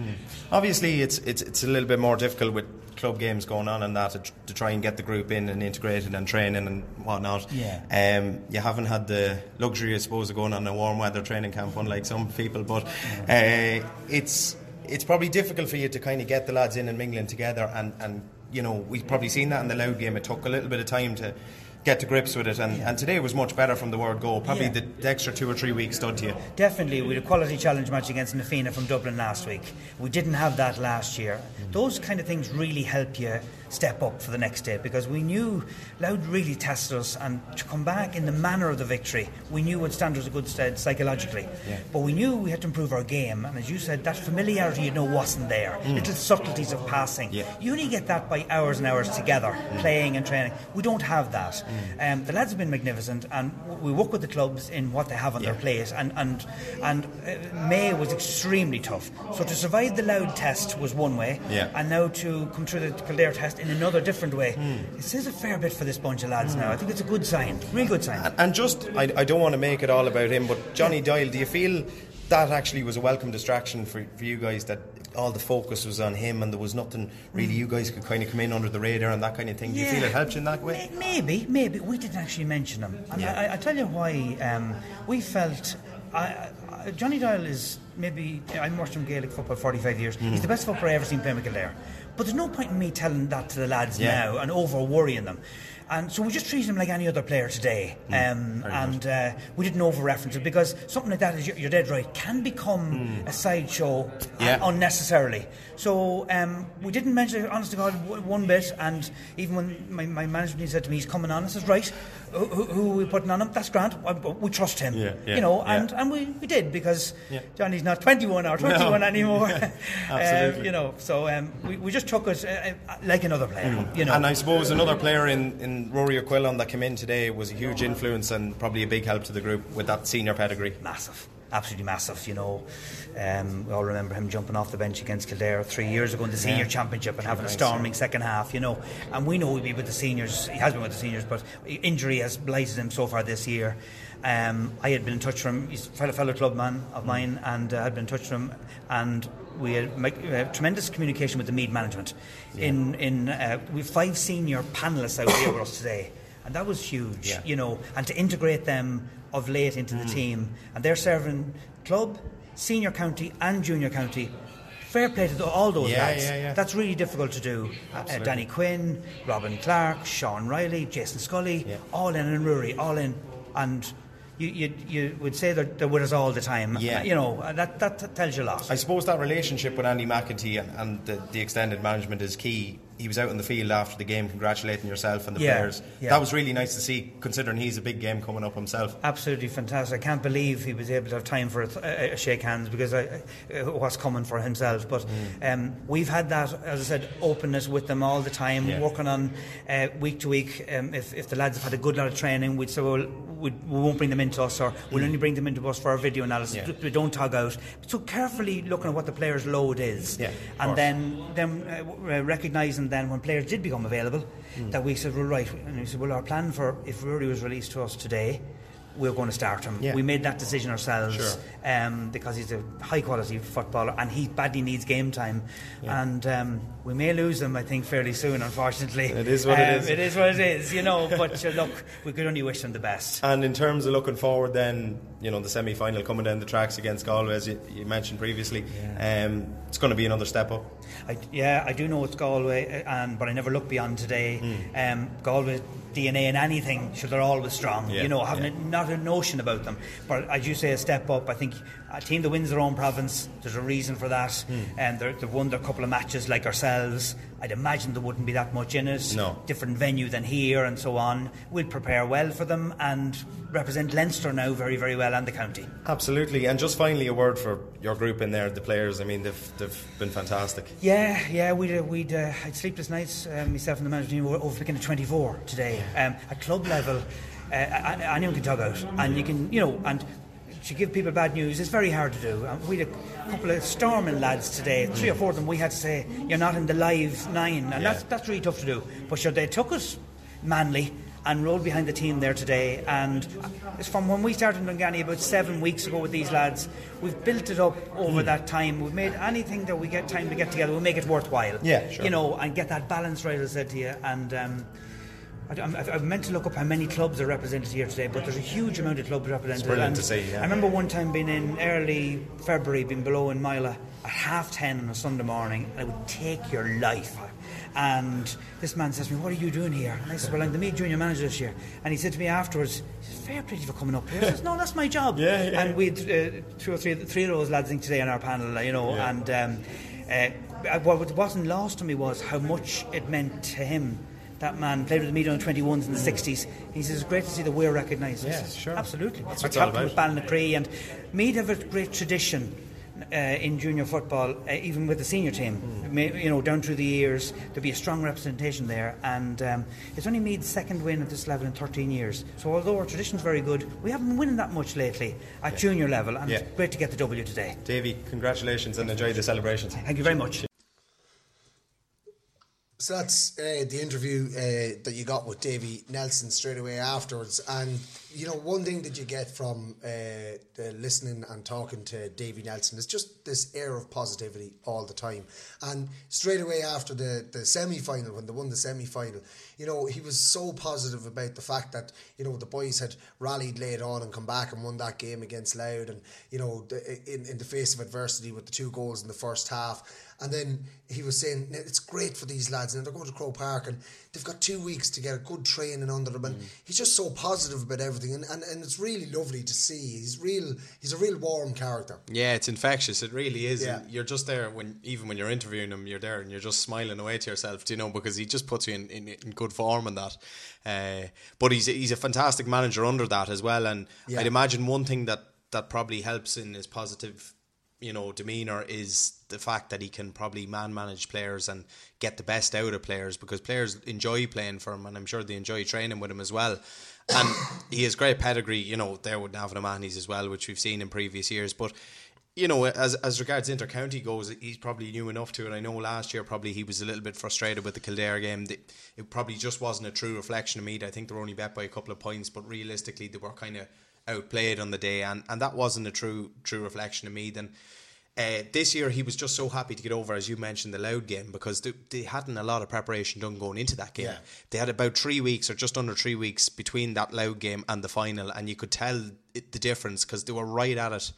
Obviously, it's, it's it's a little bit more difficult with club games going on and that to, to try and get the group in and integrated and training and whatnot.
Yeah.
Um, you haven't had the luxury, I suppose, of going on a warm weather training camp, unlike some people, but uh, it's it's probably difficult for you to kind of get the lads in and mingling together and, and you know we've probably seen that in the Louth game. It took a little bit of time to
get to grips with it. And, and today was much better from the word go. Probably
Yeah.
the, the extra two or three weeks done to you.
Definitely, we had a quality challenge match against Na Fianna from Dublin last week. We didn't have that last year. Mm. Those kind of things really help you step up for the next day because we knew Louth really tested us and to come back in the manner of the victory, we knew would stand us a good stead psychologically.
Yeah.
But we knew we had to improve our game, and as you said, that familiarity you know wasn't there.
Mm.
Little subtleties of passing.
Yeah.
You only get that by hours and hours together, playing and training. We don't have that. Um, the lads have been magnificent, and we work with the clubs in what they have on their plate. And and and uh, May was extremely tough. So to survive the Louth test was one way,
Yeah.
and now to come through the Kildare test in another different way.
Hmm.
It says a fair bit for this bunch of lads now. I think it's a good sign, real good sign.
And just, I, I don't want to make it all about him, but Johnny Doyle, do you feel that actually was a welcome distraction for, for you guys that all the focus was on him and there was nothing really you guys could kind of come in under the radar and that kind of thing? Do you feel it helped you in that way?
Maybe, maybe we didn't actually mention him. And
Yeah.
I, I tell you why. Um, we felt I, I, Johnny Doyle is maybe I'm watched him Gaelic football 45 years.
Mm.
He's the best footballer I've ever seen play with Kildare. But there's no point in me telling that to the lads
Yeah.
now and over worrying them. And so we just treated him like any other player today.
Mm.
Um, and uh, we didn't over reference it because something like that, is, you're, dead right, can become a sideshow
Mm. Yeah.
unnecessarily. So um, we didn't mention it, honest to God, one bit. And even when my, my management team said to me, he's coming on, I said, right, who, who who are we putting on him? That's Grant. We trust him.
Yeah, yeah,
you know,
yeah.
and, and we, we did because. Johnny's not 21 or 21
No. [LAUGHS]
anymore. [LAUGHS]
Absolutely.
Um, you know, so um, we, we just took it uh, uh, like another player. You know,
And I suppose another player in, in Rory O'Quillan that came in today was a huge influence and probably a big help to the group with that senior pedigree.
massive, absolutely massive. You know, um, we all remember him jumping off the bench against Kildare three years ago in the senior
Yeah.
championship and having a storming second half. You know, and we know he'll be with the seniors. He has been with the seniors, but injury has blighted him so far this year. Um, I had been in touch with him. He's a fellow, fellow clubman of mine, and uh, had been in touch with him, and we had make, uh, tremendous communication with the Meath management. In in uh, we have five senior panelists out here with us today, and that was huge.
Yeah.
You know, and to integrate them of late into
Mm.
the team, and they're serving club, senior county, and junior county. Fair play to all those
Yeah,
lads.
yeah, yeah.
That's really difficult to do. Uh, Danny Quinn, Robin Clark, Sean Riley, Jason Scully, all in, and Rory, all in, and. You, you, you would say that they're with us all the time.
Yeah.
You know, uh, that, that tells you a lot.
I suppose that relationship with Andy McEntee and, and the, the extended management is key. He was out in the field after the game congratulating yourself and the
Yeah,
players.
yeah.
That was really nice to see, considering he's a big game coming up himself.
Absolutely fantastic. I can't believe he was able to have time for a, th- a, shake hands because I, uh, what's coming for himself. But
Mm.
um, we've had that, as I said, openness with them all the time,
Yeah.
working on uh, week to week. Um, if, if the lads have had a good lot of training, we'd say, well, we'd, we won't bring them into us, or we'll only bring them into us for our video analysis.
Mm.
We don't tug out. So carefully looking at what the player's load is, and
course.
then then uh, w- recognising then when players did become available
Mm.
that we said, well, right, and we said, well, our plan for if Rory was released to us today. We're going to start him.
Yeah.
We made that decision ourselves
Sure.
um, because he's a high quality footballer and he badly needs game time. And um, we may lose him, I think, fairly soon, unfortunately.
It is what it
Um,
is.
It is what it is, you know. But uh, look, we could only wish him the best.
And in terms of looking forward, then you know the semi-final coming down the tracks against Galway, as you, you mentioned previously, um, it's going to be another step up.
I, yeah, I do know it's Galway, uh, and but I never look beyond today. Um, Galway DNA in anything, so they're always strong.
Yeah,
you know, having
yeah.
a, not a notion about them. But as you say, a step up. I think a team that wins their own province, there's a reason for that. Hmm. And they're they've won their couple of matches like ourselves. I'd imagine there wouldn't be that much in it.
No.
Different venue than here, and so on. We'll prepare well for them and represent Leinster now very, very well and the county.
Absolutely. And just finally, a word for your group in there, the players. I mean, they've they've been fantastic.
Yeah, yeah, we'd, uh, we'd uh, had sleepless nights, uh, myself and the management team were overlooking a 24 today. Um, at club level, uh, anyone can tug out, and you can, you know, and to give people bad news is very hard to do. And we had a couple of storming lads today, three or four of them, we had to say, you're not in the live nine, and that's, that's really tough to do. But sure, they took us manly and rolled behind the team there today. And it's from when we started in Dunganny about seven weeks ago with these lads, we've built it up over that time. We've made anything that we get time to get together, we make it worthwhile.
Yeah, sure.
You know, and get that balance right, as I said to you. And um, I, I've meant to look up how many clubs are represented here today, but there's a huge amount of clubs represented.
brilliant to see, yeah.
I remember one time being in early February, being below in Mila at half ten on a Sunday morning, and it would take your life. And this man says to me, What are you doing here? And I said, Well, I'm the Meath junior manager this year. And he said to me afterwards, he says, Fair play to you for coming up here. I says, No, that's my job. [LAUGHS]
Yeah, yeah.
And we had uh, two or three, three of those lads in today on our panel, you know,
Yeah.
and um, uh, what wasn't lost to me was how much it meant to him. That man played with the Meath under 21s in the 60s. He says, It's great to see that we're recognised.
Yeah, sure.
Absolutely.
That's
Our
what it's all
captain was
about.
And Meath have a great tradition. Uh, in junior football, uh, even with the senior team. May, you know, down through the years, there'll be a strong representation there, and um, it's only Meath's second win at this level in 13 years. So, although our tradition's very good, we haven't been winning that much lately at junior level, and
Yeah.
it's great to get the W today.
Davy, congratulations and enjoy the celebrations.
Thank you very much.
So that's uh, the interview uh, that you got with Davy Nelson straight away afterwards. And, you know, one thing that you get from uh, listening and talking to Davy Nelson is just this air of positivity all the time. And straight away after the, the semi final, when they won the semi final, you know, he was so positive about the fact that, you know, the boys had rallied late on and come back and won that game against Louth and, you know, in, in the face of adversity with the two goals in the first half. And then he was saying it's great for these lads, and they're going to Croke Park, and they've got two weeks to get a good training under him, And he's just so positive about everything, and, and, and it's really lovely to see. He's real. He's a real warm character.
Yeah, it's infectious. It really is.
Yeah.
And You're just there when even when you're interviewing him, you're there and you're just smiling away to yourself, do you know, because he just puts you in, in, in good form and that. Uh, but he's a, he's a fantastic manager under that as well. And
Yeah.
I'd imagine one thing that that probably helps in his positive, you know, demeanor is the fact that he can probably man manage players and get the best out of players because players enjoy playing for him and I'm sure they enjoy training with him as well. And [COUGHS] he has great pedigree, you know, there with Navan O'Mahony's as well, which we've seen in previous years. But you know, as as regards inter-county goes, he's probably new enough to it. I know last year probably he was a little bit frustrated with the Kildare game. It probably just wasn't a true reflection of Meath. I think they were only bet by a couple of points, but realistically they were kind of outplayed on the day, and, and that wasn't a true true reflection of me. Then uh, this year he was just so happy to get over, as you mentioned, the Louth game because they, they hadn't a lot of preparation done going into that game.
Yeah.
They had about three weeks or just under three weeks between that Louth game and the final, and you could tell it, the difference because they were right at it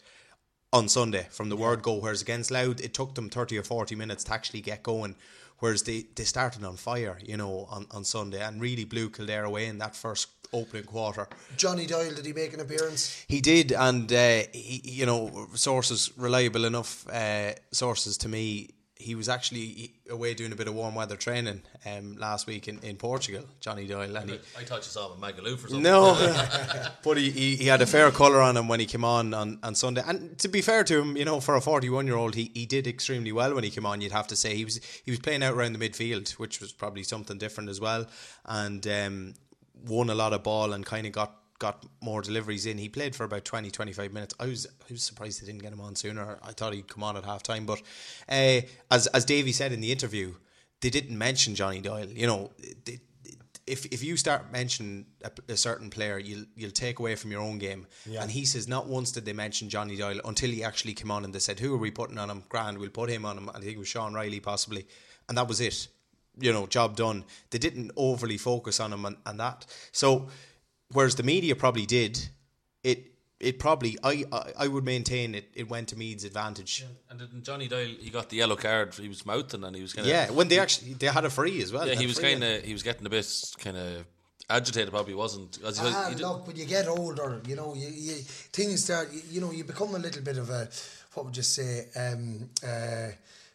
on Sunday from the word go. Whereas against Louth, it took them 30 or 40 minutes to actually get going. Whereas they, they started on fire, you know, on, on Sunday and really blew Kildare away in that first opening quarter.
Johnny Doyle, did he make an appearance?
He did, and uh, he, you know, sources reliable enough uh, sources to me. He was actually away doing a bit of warm weather training um, last week in, in Portugal, Johnny Doyle, and he,
I thought you saw him in Magaluf or something.
no, [LAUGHS] [LAUGHS] but he, he, he had a fair colour on him when he came on, on on Sunday. And to be fair to him, you know, for a forty-one year old, he, he did extremely well when he came on. You'd have to say he was he was playing out around the midfield, which was probably something different as well, and um, won a lot of ball and kind of got got more deliveries in. He played for about 20, 25 minutes. I was I was surprised they didn't get him on sooner. I thought he'd come on at half time, but uh, as as Davey said in the interview, they didn't mention Johnny Doyle. You know, they, if if you start mentioning a, a certain player, you'll you'll take away from your own game.
Yeah.
And he says not once did they mention Johnny Doyle until he actually came on and they said, "Who are we putting on him? Grand, we'll put him on him." I think it was Sean Riley possibly, and that was it. You know, job done. They didn't overly focus on him and, and that. So, whereas the media probably did, it it probably I I, I would maintain it it went to Meath's advantage.
And didn't Johnny Doyle, he got the yellow card. He was mouthing, and he was kind of
Yeah, when they actually they had a free as well.
yeah, he was kind of he was getting a bit kind of agitated. Probably wasn't. 'cause he
Ah,
he
look, when you get older, you know, you, you things start. You, you know, you become a little bit of a what would you say? Um, uh,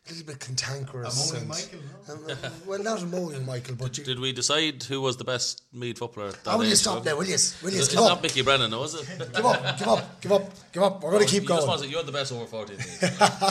a little bit cantankerous.
A moaning
and-
Michael, [LAUGHS]
Um, uh, well, not a moaning Michael, but you.
Did we decide who was the best Meath footballer? at that
Oh, will you stop
was
now?
it?
Will you? Will you?
It's
Give
not
up.
Mickey Brennan, no, is it? [LAUGHS]
Give up, give up, give up, give up. We're going to keep
you
going.
Just to, you're the best over 14. [LAUGHS]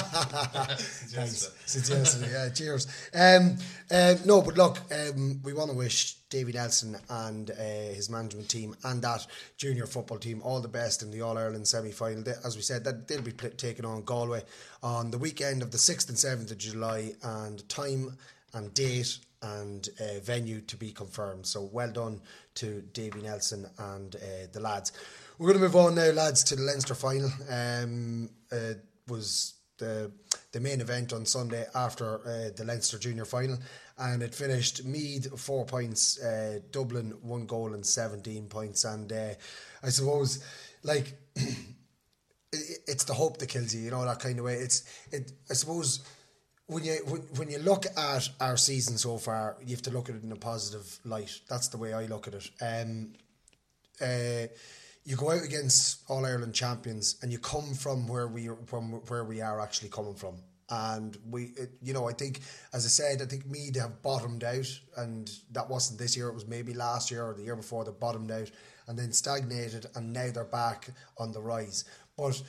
Thanks. Since yesterday, yeah, cheers. Um, uh, no, but look, um, we want to wish Davy Nelson and uh, his management team and that junior football team all the best in the All Ireland semi final. As we said, that they'll be pl- taking on Galway on the weekend of the 6th and 7th of July, and time and date and uh, venue to be confirmed. So well done to Davy Nelson and uh, the lads. We're going to move on now, lads, to the Leinster final. Um, uh, was the the main event on Sunday after uh, the Leinster Junior final, and it finished Meath four points, uh, Dublin one goal and seventeen points, and uh, I suppose like. [CLEARS THROAT] it- it's the hope that kills you, you know that kind of way. It's it. I suppose when you when, when you look at our season so far, you have to look at it in a positive light. That's the way I look at it. Um, uh, you go out against All Ireland champions, and you come from where we from where we are actually coming from. And we, it, you know, I think, as I said, I think Meath have bottomed out, and that wasn't this year. It was maybe last year or the year before they bottomed out, and then stagnated, and now they're back on the rise. But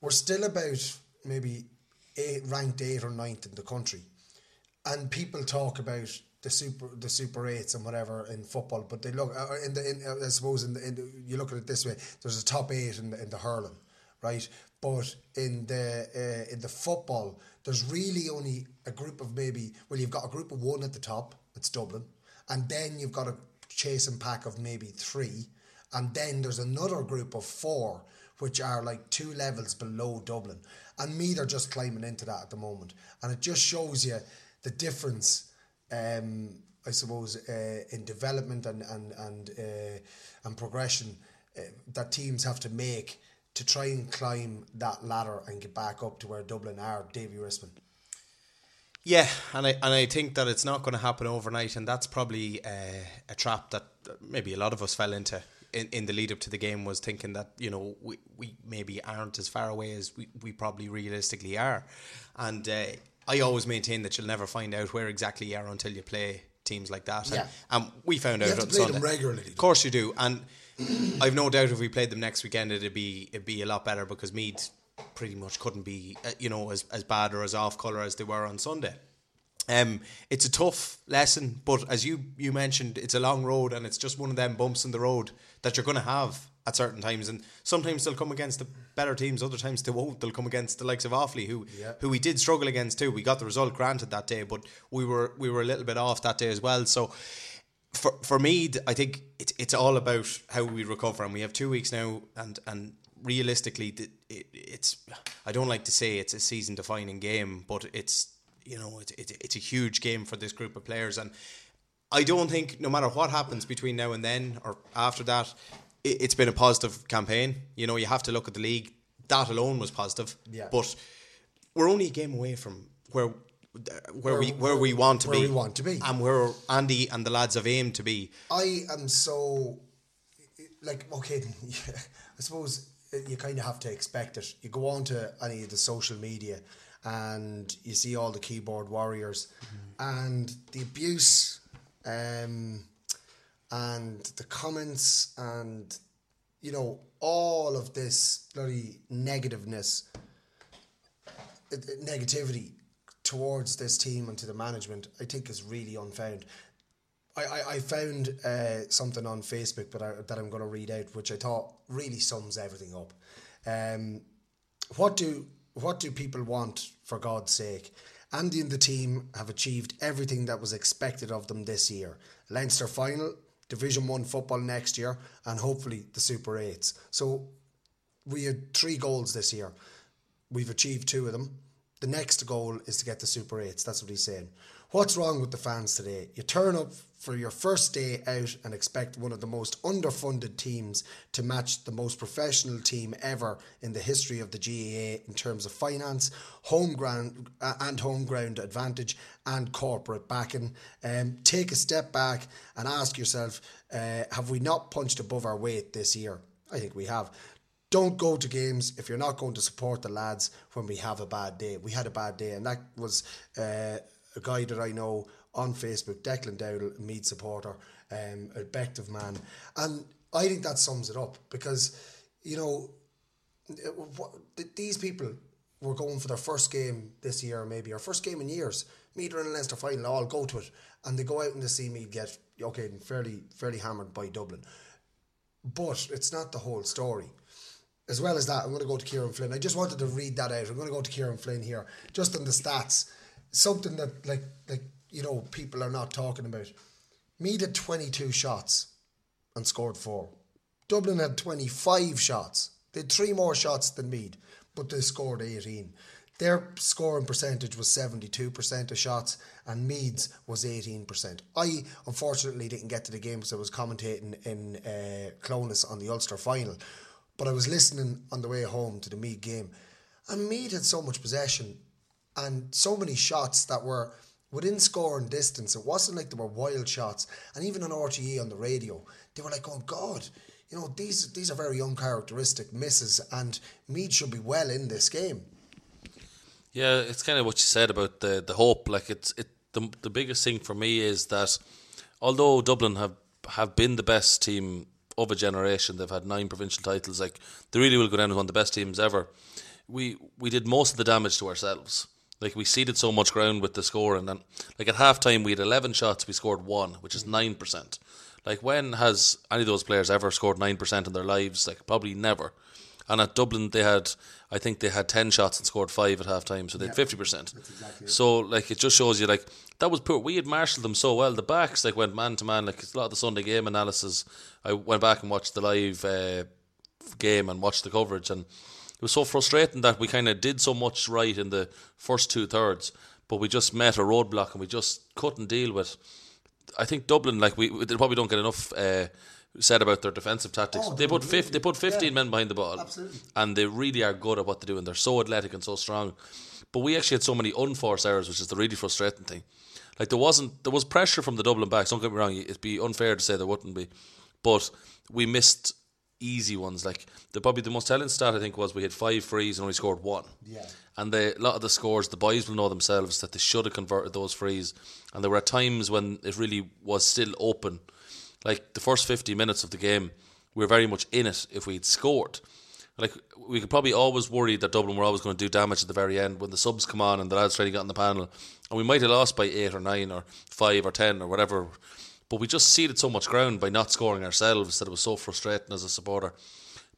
we're still about maybe eight, ranked eight or ninth in the country, and people talk about the super the super eights and whatever in football, but they look uh, in the in, uh, I suppose in the, in the you look at it this way: there's a top eight in the, in the hurling, right? But in the uh, in the football, there's really only a group of maybe well, you've got a group of one at the top, it's Dublin, and then you've got a chasing pack of maybe three, and then there's another group of four which are like two levels below Dublin, and me they're just climbing into that at the moment, and it just shows you the difference um, I suppose, uh, in development and and and uh, and progression uh, that teams have to make to try and climb that ladder and get back up to where Dublin are. Davy Rispin.
Yeah, and I and I think that it's not going to happen overnight, and that's probably uh, a trap that maybe a lot of us fell into in, in the lead up to the game was thinking that you know we, we maybe aren't as far away as we, we probably realistically are, and uh, I always maintain that you'll never find out where exactly you are until you play teams like that.
Yeah.
And, and we found
You
out on
play
Sunday.
them regularly.
Of course you do. And I've no doubt if we played them next weekend, it'd be it'd be a lot better because Meath pretty much couldn't be uh, you know as as bad or as off color as they were on Sunday. Um, it's a tough lesson, but as you you mentioned, it's a long road, and it's just one of them bumps in the road that you're going to have at certain times. And sometimes they'll come against the better teams, other times they won't. They'll come against the likes of Offaly, who
Yeah.
who we did struggle against too. We got the result granted that day, but we were we were a little bit off that day as well. So for for me, I think it's it's all about how we recover, and we have two weeks now, and and realistically, th- it, it's I don't like to say it's a season defining game, but it's you know it's it, it's a huge game for this group of players, and I don't think no matter what happens between now and then or after that, it, it's been a positive campaign. You know, you have to look at the league. That alone was positive,
Yeah.
but we're only a game away from where. Where,
Where-
we where we want to
where
be,
we want to be.
and where Andy and the lads have aimed to be.
I am so like okay. [LAUGHS] I suppose you kind of have to expect it. You go on to any of the social media, and you see all the keyboard warriors, and the abuse, um, and the comments, and you know all of this bloody negativeness, uh, negativity towards this team and to the management. I think is really unfound. I, I, I found uh, something on Facebook that, I, that I'm going to read out, which I thought really sums everything up. Um, what do what do people want for God's sake? Andy and the team have achieved everything that was expected of them this year. Leinster final, Division One football next year, and hopefully the Super Eights. So we had three goals this year. We've achieved two of them. The next goal is to get the Super 8s. That's what he's saying. What's wrong with the fans today? You turn up for your first day out and expect one of the most underfunded teams to match the most professional team ever in the history of the GAA in terms of finance, home ground uh, and home ground advantage, and corporate backing. Um, take a step back and ask yourself: uh, Have we not punched above our weight this year? I think we have don't go to games if you're not going to support the lads when we have a bad day. We had a bad day, and that was uh, a guy that I know on Facebook, Declan Dowdle, Meath supporter, um, a Bective man, and I think that sums it up because you know these people were going for their first game this year, maybe or first game in years. Meath are in a Leinster final, all go to it, and they go out and they see Meath get okay, fairly fairly hammered by Dublin. But it's not the whole story as well as that, I'm going to go to Kieran Flynn. I just wanted to read that out. I'm going to go to Kieran Flynn here, just on the stats. Something that, like, like you know, people are not talking about. Meath had 22 shots and scored four. Dublin had 25 shots. They had three more shots than Meath, but they scored 18. Their scoring percentage was 72% of shots, and Meath's was 18%. I unfortunately didn't get to the game because I was commentating in uh, Clones on the Ulster final, but I was listening on the way home to the Meath game, and Meath had so much possession, and so many shots that were within scoring distance. It wasn't like they were wild shots, and even on RTE on the radio, they were like, "Oh God." You know these these are very uncharacteristic misses, and Meath should be well in this game.
Yeah, it's kind of what you said about the the hope. Like it's it the the biggest thing for me is that although Dublin have have been the best team of a generation, they've had nine provincial titles. Like they really will go down as one of the best teams ever. We we did most of the damage to ourselves. Like we ceded so much ground with the score, and then like at halftime we had eleven shots, we scored one, which is nine percent. Like when has any of those players ever scored nine percent in their lives? Like probably never. And at Dublin, they had, I think they had 10 shots and scored five at halftime, so they had 50%.
Exactly
so, like, it just shows you, like, that was poor. We had marshalled them so well. The backs, like, went man to man. Like, a lot of the Sunday game analysis, I went back and watched the live uh, game and watched the coverage, and it was so frustrating that we kind of did so much right in the first two thirds, but we just met a roadblock and we just couldn't deal with. I think Dublin, like, we they probably don't get enough. Uh, said about their defensive tactics.
Oh,
they put
really
they put 15
Yeah.
men behind the ball.
Absolutely.
And they really are good at what they do and they're so athletic and so strong. But we actually had so many unforced errors, which is the really frustrating thing. Like there wasn't there was pressure from the Dublin backs, don't get me wrong, it'd be unfair to say there wouldn't be. But we missed easy ones. Like the probably the most telling stat I think was we had five frees and only scored one.
Yeah.
And the, a lot of the scores, the boys will know themselves that they should have converted those frees. And there were times when it really was still open. Like the first 50 minutes of the game, we were very much in it if we'd scored. Like we could probably always worry that Dublin were always going to do damage at the very end when the subs come on and the lads trying to get on the panel. And we might have lost by eight or nine or five or ten or whatever. But we just ceded so much ground by not scoring ourselves that it was so frustrating as a supporter.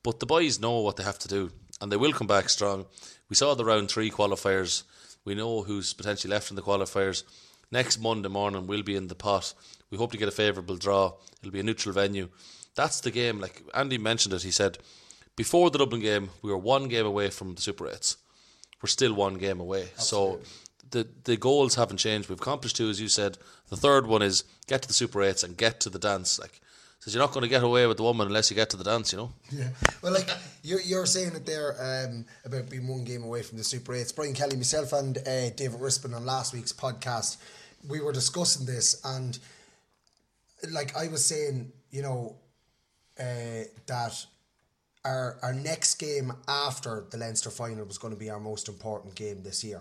But the boys know what they have to do, and they will come back strong. We saw the round three qualifiers. We know who's potentially left in the qualifiers. Next Monday morning, we'll be in the pot. We hope to get a favourable draw. It'll be a neutral venue. That's the game. Like Andy mentioned it, he said before the Dublin game, we were one game away from the Super Eights. We're still one game away. So the the goals haven't changed. We've accomplished two, as you said. The third one is get to the Super Eights and get to the dance. Like, says you're not going to get away with the woman unless you get to the dance. You know.
Yeah. Well, like you're, you're saying it there um, about being one game away from the Super 8s. Brian Kelly, myself, and uh, David Rispin on last week's podcast, we were discussing this, and like I was saying, you know, uh, that our our next game after the Leinster final was going to be our most important game this year,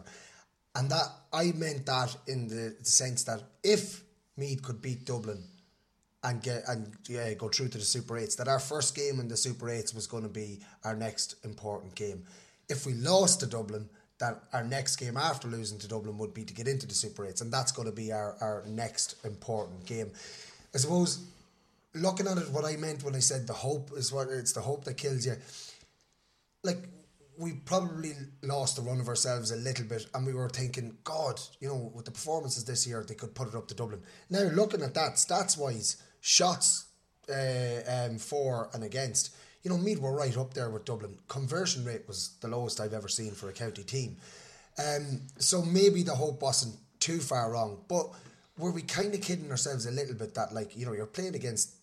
and that I meant that in the sense that if Meath could beat Dublin and get and yeah, go through to the Super Eights. That our first game in the Super Eights was going to be our next important game. If we lost to Dublin, that our next game after losing to Dublin would be to get into the Super Eights, and that's going to be our, our next important game. I suppose looking at it, what I meant when I said the hope is what it's the hope that kills you. Like we probably lost the run of ourselves a little bit, and we were thinking, God, you know, with the performances this year, they could put it up to Dublin. Now looking at that stats wise, shots uh, um, for and against, you know, Meath were right up there with Dublin. Conversion rate was the lowest I've ever seen for a county team. Um, so maybe the hope wasn't too far wrong, but were we kind of kidding ourselves a little bit that, like, you know, you're playing against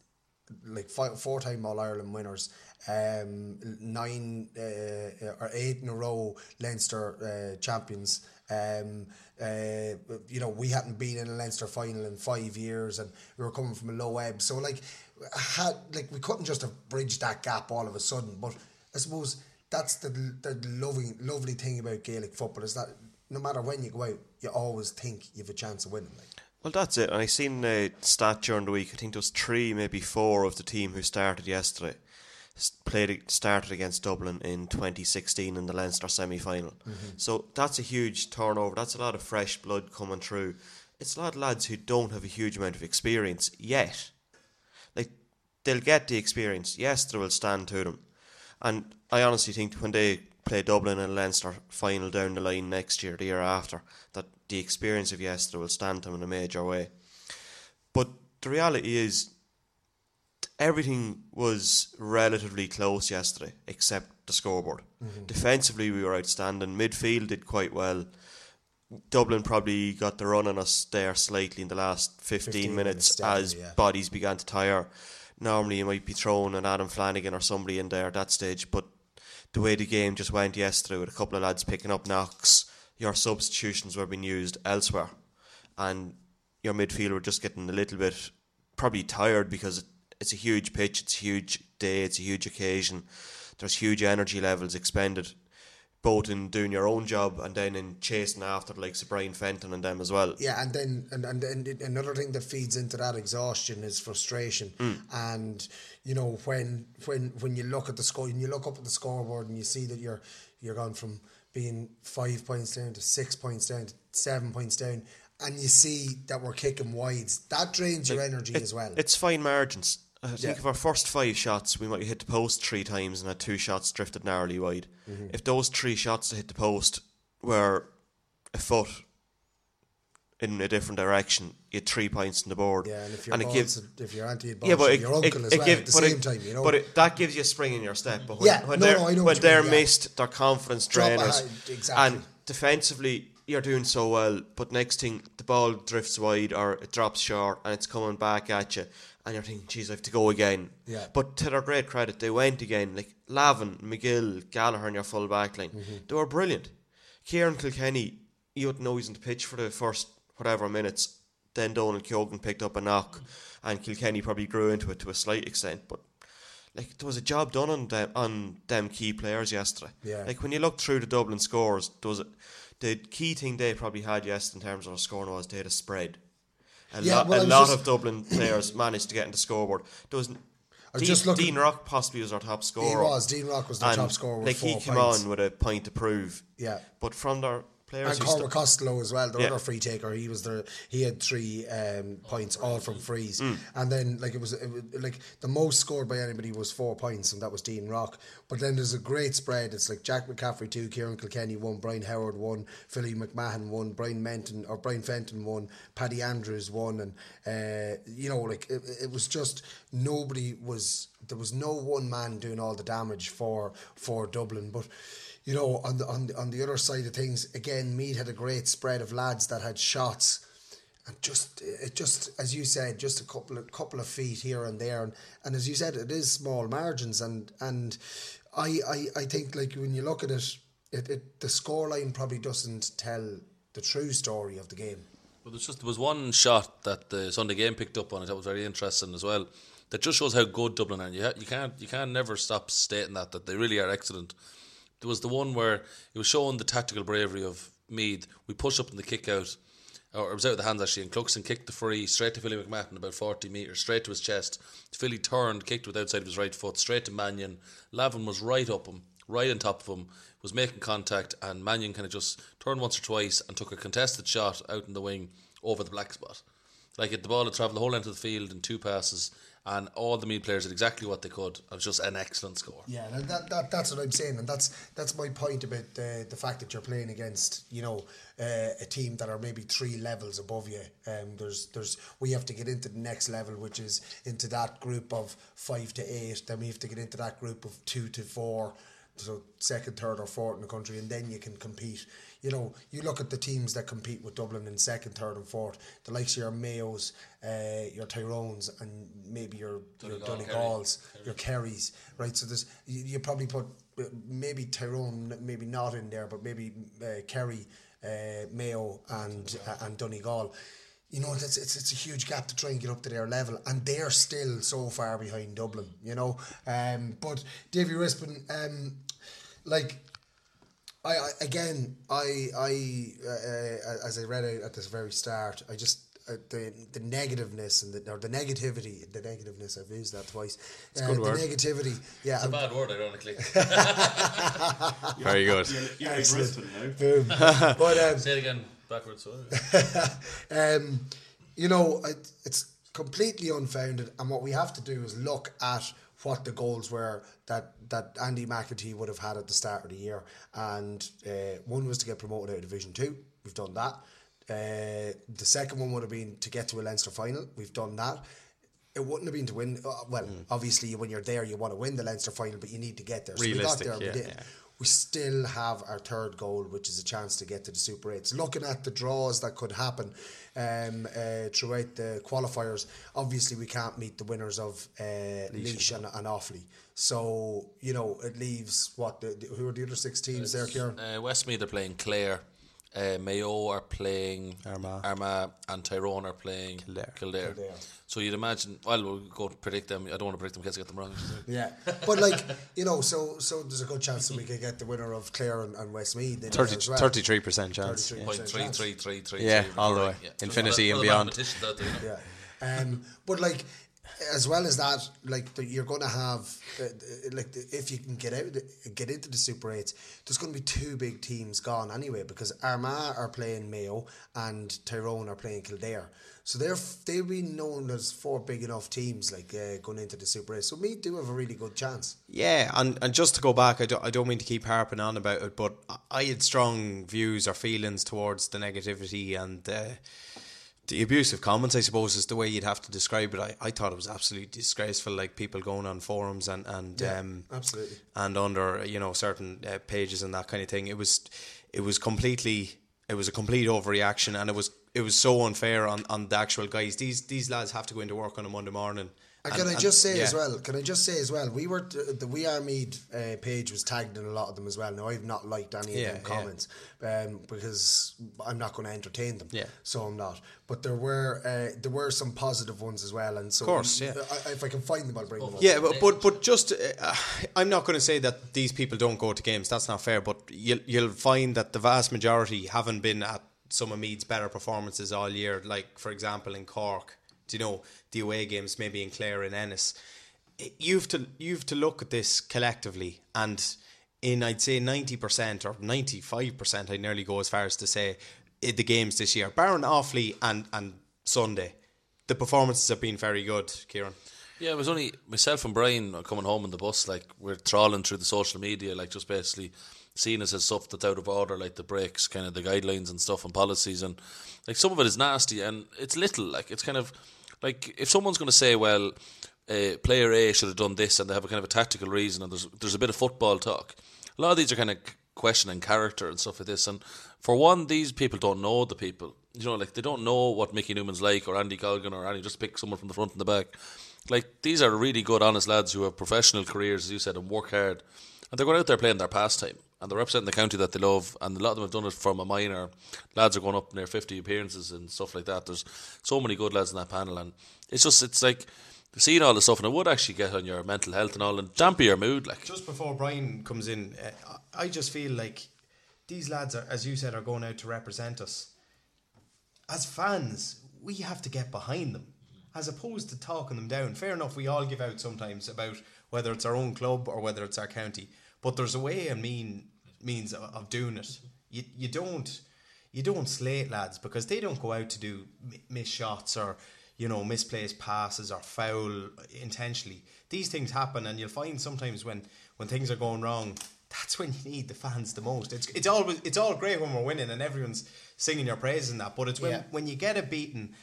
like four time All Ireland winners, um, nine uh, or eight in a row Leinster uh, champions. Um, uh, you know, we hadn't been in a Leinster final in five years, and we were coming from a low ebb. So, like, had like we couldn't just have bridged that gap all of a sudden. But I suppose that's the the lovely lovely thing about Gaelic football is that no matter when you go out, you always think you have a chance of winning. Like.
Well, that's it. And I seen a stat during the week. I think there was three, maybe four of the team who started yesterday played started against Dublin in 2016 in the Leinster semi final. Mm-hmm. So that's a huge turnover. That's a lot of fresh blood coming through. It's a lot of lads who don't have a huge amount of experience yet. Like they'll get the experience. Yes, there will stand to them. And I honestly think when they play Dublin and Leinster final down the line next year, the year after, that the experience of Yester will stand to them in a major way. But the reality is, everything was relatively close yesterday, except the scoreboard.
Mhm.
Defensively, we were outstanding. Midfield did quite well. Dublin probably got the run on us there slightly in the last 15,
15
minutes
minutes,
as
yeah.
bodies began to tire. Normally, you might be throwing an Adam Flanagan or somebody in there at that stage, but the way the game just went yesterday with a couple of lads picking up knocks, your substitutions were being used elsewhere, and your midfield were just getting a little bit probably tired because it's a huge pitch, it's a huge day, it's a huge occasion. There's huge energy levels expended, both in doing your own job and then in chasing after the likes Brian Fenton and them as well.
Yeah, and then and, and, and another thing that feeds into that exhaustion is frustration.
Mm.
And you know when when when you look at the score, and you look up at the scoreboard and you see that you're you're gone from being five points down to six points down to seven points down, and you see that we're kicking wides. That drains your
Like,
energy
it-
as well.
It's fine margins. I think
Yeah.
of our first five shots, we might have hit the post three times and had two shots drifted narrowly wide.
Mhm.
If those three shots that hit the post were a foot in a different direction, you had three points on the board.
Yeah, and if your
it
balls,
gives
if your auntie
yeah, but it,
your uncle
it,
as
it
well
give-
at the same
it-
time, you know.
But it, that gives you a spring in your step. But when,
Yeah,
when
no,
they're,
no, I know
when they're
mean, yeah.
missed, their confidence
Drop
drainers.
behind, exactly.
And defensively, you're doing so well, but next thing, the ball drifts wide or it drops short and it's coming back at you. And you're thinking, geez, I have to go again.
Yeah.
But to their great credit, they went again. Like Lavin, McGill, Gallagher in your full back line.
Mhm.
They were brilliant. Kieran Kilkenny, you wouldn't know he's on the pitch for the first whatever minutes. Then Donal Keogan picked up a knock, and Kilkenny probably grew into it to a slight extent. But like there was a job done on them on them key players yesterday.
Yeah.
Like when you look through the Dublin scores, there was a, the key thing they probably had yesterday in terms of their scoring was they had a spread. A,
Yeah,
lot,
well,
a lot
just-
of Dublin [CLEARS THROAT] players managed to get into scoreboard. Was Dean,
just looking-
Dean Rock possibly was our top scorer.
He was. Dean Rock was
And,
top scorer
Like he came
points.
on with a point to prove.
Yeah.
But from their players,
and Cormac Costello as well, the
Yeah.
other free taker. He was there. he had three um, points all from frees,
Mm.
and then like it was, it was like the most scored by anybody was four points, and that was Dean Rock. But then there's a great spread. It's like Jack McCaffrey two, Kieran Kilkenny one, Brian Howard one, Philly McMahon one, Brian Menton or Brian Fenton one, Paddy Andrews one, and uh, you know like it, it was just nobody was there was no one man doing all the damage for for Dublin, but you know, on the on the, on the other side of things, again, Meath had a great spread of lads that had shots, and just it just as you said, just a couple of couple of feet here and there, and, and as you said, it is small margins, and and I I, I think like when you look at it, it, it the scoreline probably doesn't tell the true story of the game.
Well, there's just there was one shot that the Sunday game picked up on it that was very interesting as well. That just shows how good Dublin are. You ha- you can't you can never stop stating that that they really are excellent. There was the one where it was showing the tactical bravery of Meath. We pushed up in the kick out, or it was out of the hands actually, and Cluxton kicked the free straight to Philly McMahon about 40 metres, straight to his chest. Philly turned, kicked with outside of his right foot, straight to Mannion. Lavin was right up him, right on top of him, was making contact, and Mannion kind of just turned once or twice and took a contested shot out in the wing over the black spot. Like it, the ball had travelled the whole length of the field in two passes, and all the Meath players did exactly what they could. It was just an excellent score.
Yeah, that, that that's what I'm saying, and that's that's my point about the the fact that you're playing against you know uh, a team that are maybe three levels above you. Um, there's there's we have to get into the next level, which is into that group of five to eight. Then we have to get into that group of two to four. So second, third, or fourth in the country, and then you can compete. You know, you look at the teams that compete with Dublin in second, third, and fourth. The likes of your Mayos, uh, your Tyrones, and maybe your your
Donegal,
Donegals, your Kerrys, right? So there's you, you probably put uh, maybe Tyrone, maybe not in there, but maybe uh, Kerry, uh, Mayo, and uh, and Donegal. You know, it's, it's it's a huge gap to try and get up to their level, and they're still so far behind Dublin. You know, um, but Davy Rispin, um, like I, I again, I, I, uh, uh, as I read it at this very start, I just uh, the the negativeness and the or the negativity, the negativeness. I've used that twice.
It's a
Uh,
good
the
word.
negativity. Yeah,
It's a
um,
bad word, ironically. [LAUGHS] [LAUGHS]
Very good.
You're like
Excellent.
Riston now.
Boom. [LAUGHS] but um,
Say it again backwards.
Um, you know, it, it's completely unfounded, and what we have to do is look at what the goals were that that Andy McEntee would have had at the start of the year, and uh, one was to get promoted out of Division Two. We've done that. Uh, the second one would have been to get to a Leinster final. We've done that. It wouldn't have been to win. Uh, well, obviously, when you're there, you want to win the Leinster final, but you need to get there. So
Realistic,
we got there.
yeah,
we did.
yeah.
We still have our third goal, which is a chance to get to the Super Eights. Looking at the draws that could happen um, uh, throughout the qualifiers, obviously we can't meet the winners of uh, Laois and, and Offaly. So you know it leaves what the, the- who are the other six teams there, Kieran?
Uh, Westmeath are playing Clare, uh, Mayo are playing
Armagh.
Armagh, and Tyrone are playing
Kildare.
Kildare.
Kildare.
So you'd imagine. Well, we'll go to predict them. I don't want to predict them because I get them wrong.
Yeah, [LAUGHS] but like you know, so so there's a good chance that we could get the winner of Clare and, and Westmeath.
30,
well.
33% chance.
33%
yeah.
Point
chance.
three, three, three.
Yeah,
three,
all the way.
yeah.
Infinity
Other
and beyond.
mathematicians out there, you know.
Yeah. Um, but like, as well as that, like the, you're going to have, uh, uh, like the, if you can get out, get into the Super Eights, there's going to be two big teams gone anyway because Armagh are playing Mayo and Tyrone are playing Kildare. So they're they'll be known as four big enough teams like uh, going into the Super Eights. So me do have a really good chance.
Yeah, and, and just to go back, I don't, I don't mean to keep harping on about it, but I had strong views or feelings towards the negativity and uh, the abusive comments, I suppose, is the way you'd have to describe it. I, I thought it was absolutely disgraceful, like people going on forums and, and
Yeah,
um,
absolutely.
and under you know certain uh, pages and that kind of thing. It was it was completely it was a complete overreaction, and it was it was so unfair on, on the actual guys. These these lads have to go into work on a Monday morning.
And can I just say
yeah.
as well? Can I just say as well? We were the We Are Meath uh, page was tagged in a lot of them as well. Now I've not liked any
Yeah,
of them
yeah.
comments um, because I'm not going to entertain them.
Yeah.
so I'm not. But there were uh, there were some positive ones as well, and so
Of course, yeah.
I, if I can find them, I'll bring them. up.
Yeah, but but, but just uh, I'm not going to say that these people don't go to games. That's not fair. But you'll you'll find that the vast majority haven't been at some of Meath's better performances all year. Like for example in Cork, you know the away games maybe in Clare and Ennis. You've to you've to look at this collectively and. In I'd say ninety percent or ninety five percent, I'd nearly go as far as to say eh, the games this year, Baron Offaly and and Sunday, the performances have been very good. Kieran.
Yeah, it was only myself and Brian coming home on the bus. Like we're trawling through the social media, like just basically seeing us as stuff that's out of order, like the breaks, kind of the guidelines and stuff and policies, and like some of it is nasty and it's little. Like it's kind of like if someone's going to say, well, uh, player A should have done this, and they have a kind of a tactical reason, and there's there's a bit of football talk. A lot of these are kind of questioning character and stuff like this, and for one, these people don't know the people. You know, like they don't know what Mickey Newman's like, or Andy Colgan, or any. Just pick someone from the front and the back. Like these are really good, honest lads who have professional careers, as you said, and work hard, and they're going out there playing their pastime, and they're representing the county that they love, and a lot of them have done it from a minor. Lads are going up near fifty appearances and stuff like that. There's so many good lads in that panel, and it's just it's like seeing all the stuff, and it would actually get on your mental health and all, and dampen your mood. Like
Just before Brian comes in, uh, I just feel like these lads are, as you said, are going out to represent us. As fans, we have to get behind them, as opposed to talking them down. Fair enough, we all give out sometimes about whether it's our own club or whether it's our county, but there's a way and mean means of, of doing it. You you don't you don't slate lads because they don't go out to do miss shots or you know misplaced passes or foul intentionally. These things happen, and you'll find sometimes when when things are going wrong, that's when you need the fans the most. It's it's always it's all great when we're winning and everyone's singing your praises and that, but it's when
Yeah.
when you get a beating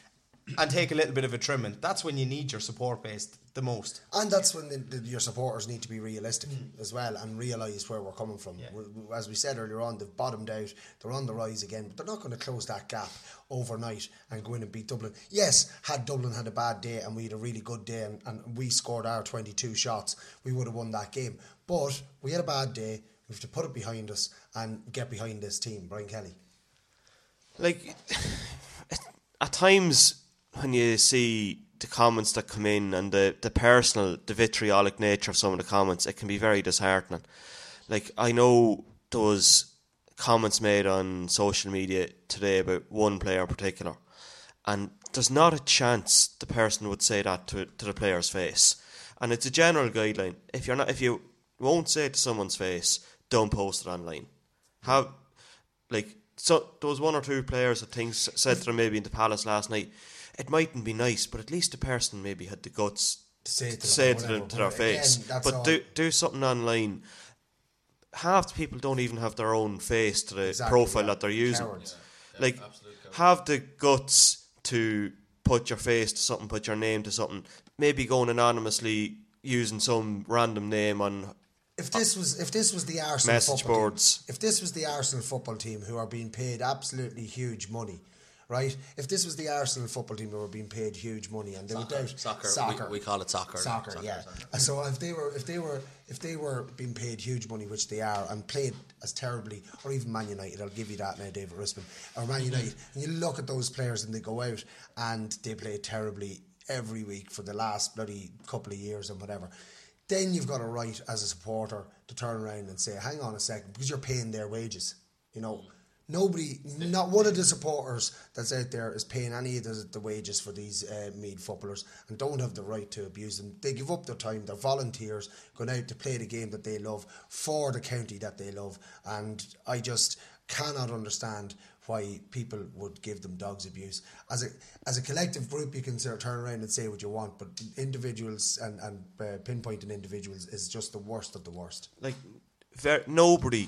and take a little bit of a trimming, that's when you need your support base the most.
And that's when the, the, your supporters need to be realistic mm. as well and realise where we're coming from. We- we- As we said earlier on, they've bottomed out, they're on the rise again, but they're not going to close that gap overnight and go in and beat Dublin. Yes, had Dublin had a bad day and we had a really good day and, and we scored our 22 shots, we would have won that game. But we had a bad day, we have to put it behind us and get behind this team. Brian Kelly.
like [SIGHS] at times when you see the comments that come in and the, the personal, the vitriolic nature of some of the comments, it can be very disheartening. Like I know there was comments made on social media today about one player in particular, and there's not a chance the person would say that to to the player's face. And it's a general guideline. If you're not, if you won't say it to someone's face, don't post it online. Have like so there was one or two players I things said to them maybe in the palace last night. It mightn't be nice, but at least the person maybe had the guts
To say it to
to
them,
say it
whatever,
them, to their
but again,
face. but
all-
do do something online. Half the people don't even have their own face to the
Exactly,
profile
yeah.
that they're using.
Cowards.
like have the guts to put your face to something, put your name to something. Maybe going anonymously using some random name on
If this was if this was the Arsenal
Message
football
boards.
team, if this was the Arsenal football team who are being paid absolutely huge money, right? If this was the Arsenal football team that were being paid huge money and they
Soccer,
were doubt
soccer,
soccer,
we- we call it soccer.
soccer,
Soccer,
yeah.
soccer.
Uh, so if they were, if they were, if they were being paid huge money, which they are, and played as terribly, or even Man United, I'll give you that now, David Rispin, or Man mm-hmm. United, and you look at those players and they go out and they play terribly every week for the last bloody couple of years and whatever. Then you've got a right as a supporter to turn around and say, "Hang on a second, because you're paying their wages." You know, nobody, not one of the supporters that's out there is paying any of the, the wages for these uh, Meath footballers and don't have the right to abuse them. They give up their time. They're volunteers going out to play the game that they love for the county that they love, and I just cannot understand why people would give them dogs abuse. As a as a collective group, you can sort of turn around and say what you want, but individuals and and uh, pinpointing individuals is just the worst of the worst.
like nobody,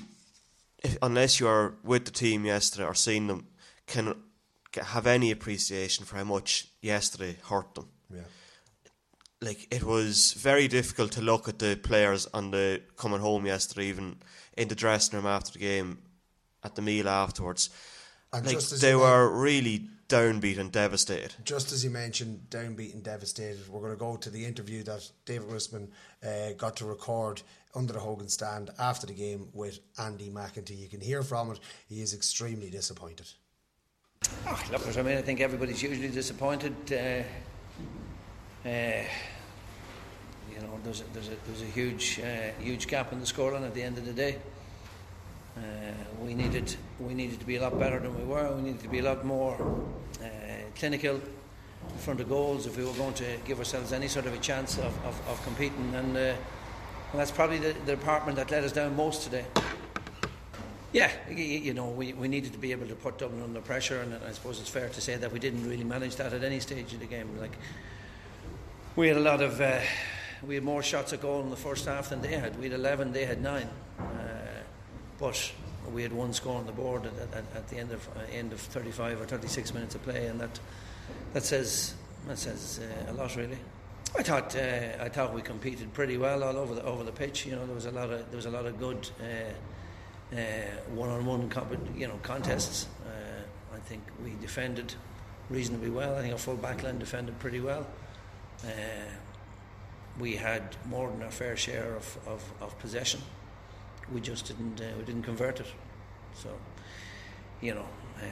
if, unless you are with the team yesterday or seen them, can have any appreciation for how much yesterday hurt them.
Yeah.
Like it was very difficult to look at the players on the coming home yesterday, even in the dressing room after the game, at the meal afterwards.
And
like
just as
they were really downbeat and devastated.
Just as you mentioned, downbeat and devastated, we're going to go to the interview that David Rispin uh, got to record under the Hogan stand after the game with Andy McEntee. You can hear from it, he is extremely disappointed.
Oh, look, I mean, I think everybody's usually disappointed. Uh, uh, you know, there's a, there's a, there's a huge, uh, huge gap in the scoreline at the end of the day. Uh, we needed, we needed to be a lot better than we were. We needed to be a lot more uh, clinical in front of goals if we were going to give ourselves any sort of a chance of, of, of competing. And, uh, and that's probably the, the department that let us down most today. Yeah, you know, we, we needed to be able to put Dublin under pressure, and I suppose it's fair to say that we didn't really manage that at any stage of the game. Like, we had a lot of, uh, we had more shots at goal in the first half than they had. We had 11, they had 9. Uh, but we had one score on the board at, at, at the end of uh, end of 35 or 36 minutes of play, and that that says that says uh, a lot, really. I thought uh, I thought we competed pretty well all over the over the pitch. You know, there was a lot of there was a lot of good uh, uh, one-on-one you know contests. Uh, I think we defended reasonably well. I think our full back line defended pretty well. Uh, we had more than our fair share of, of, of possession. We just didn't uh, we didn't convert it. So, you know, uh,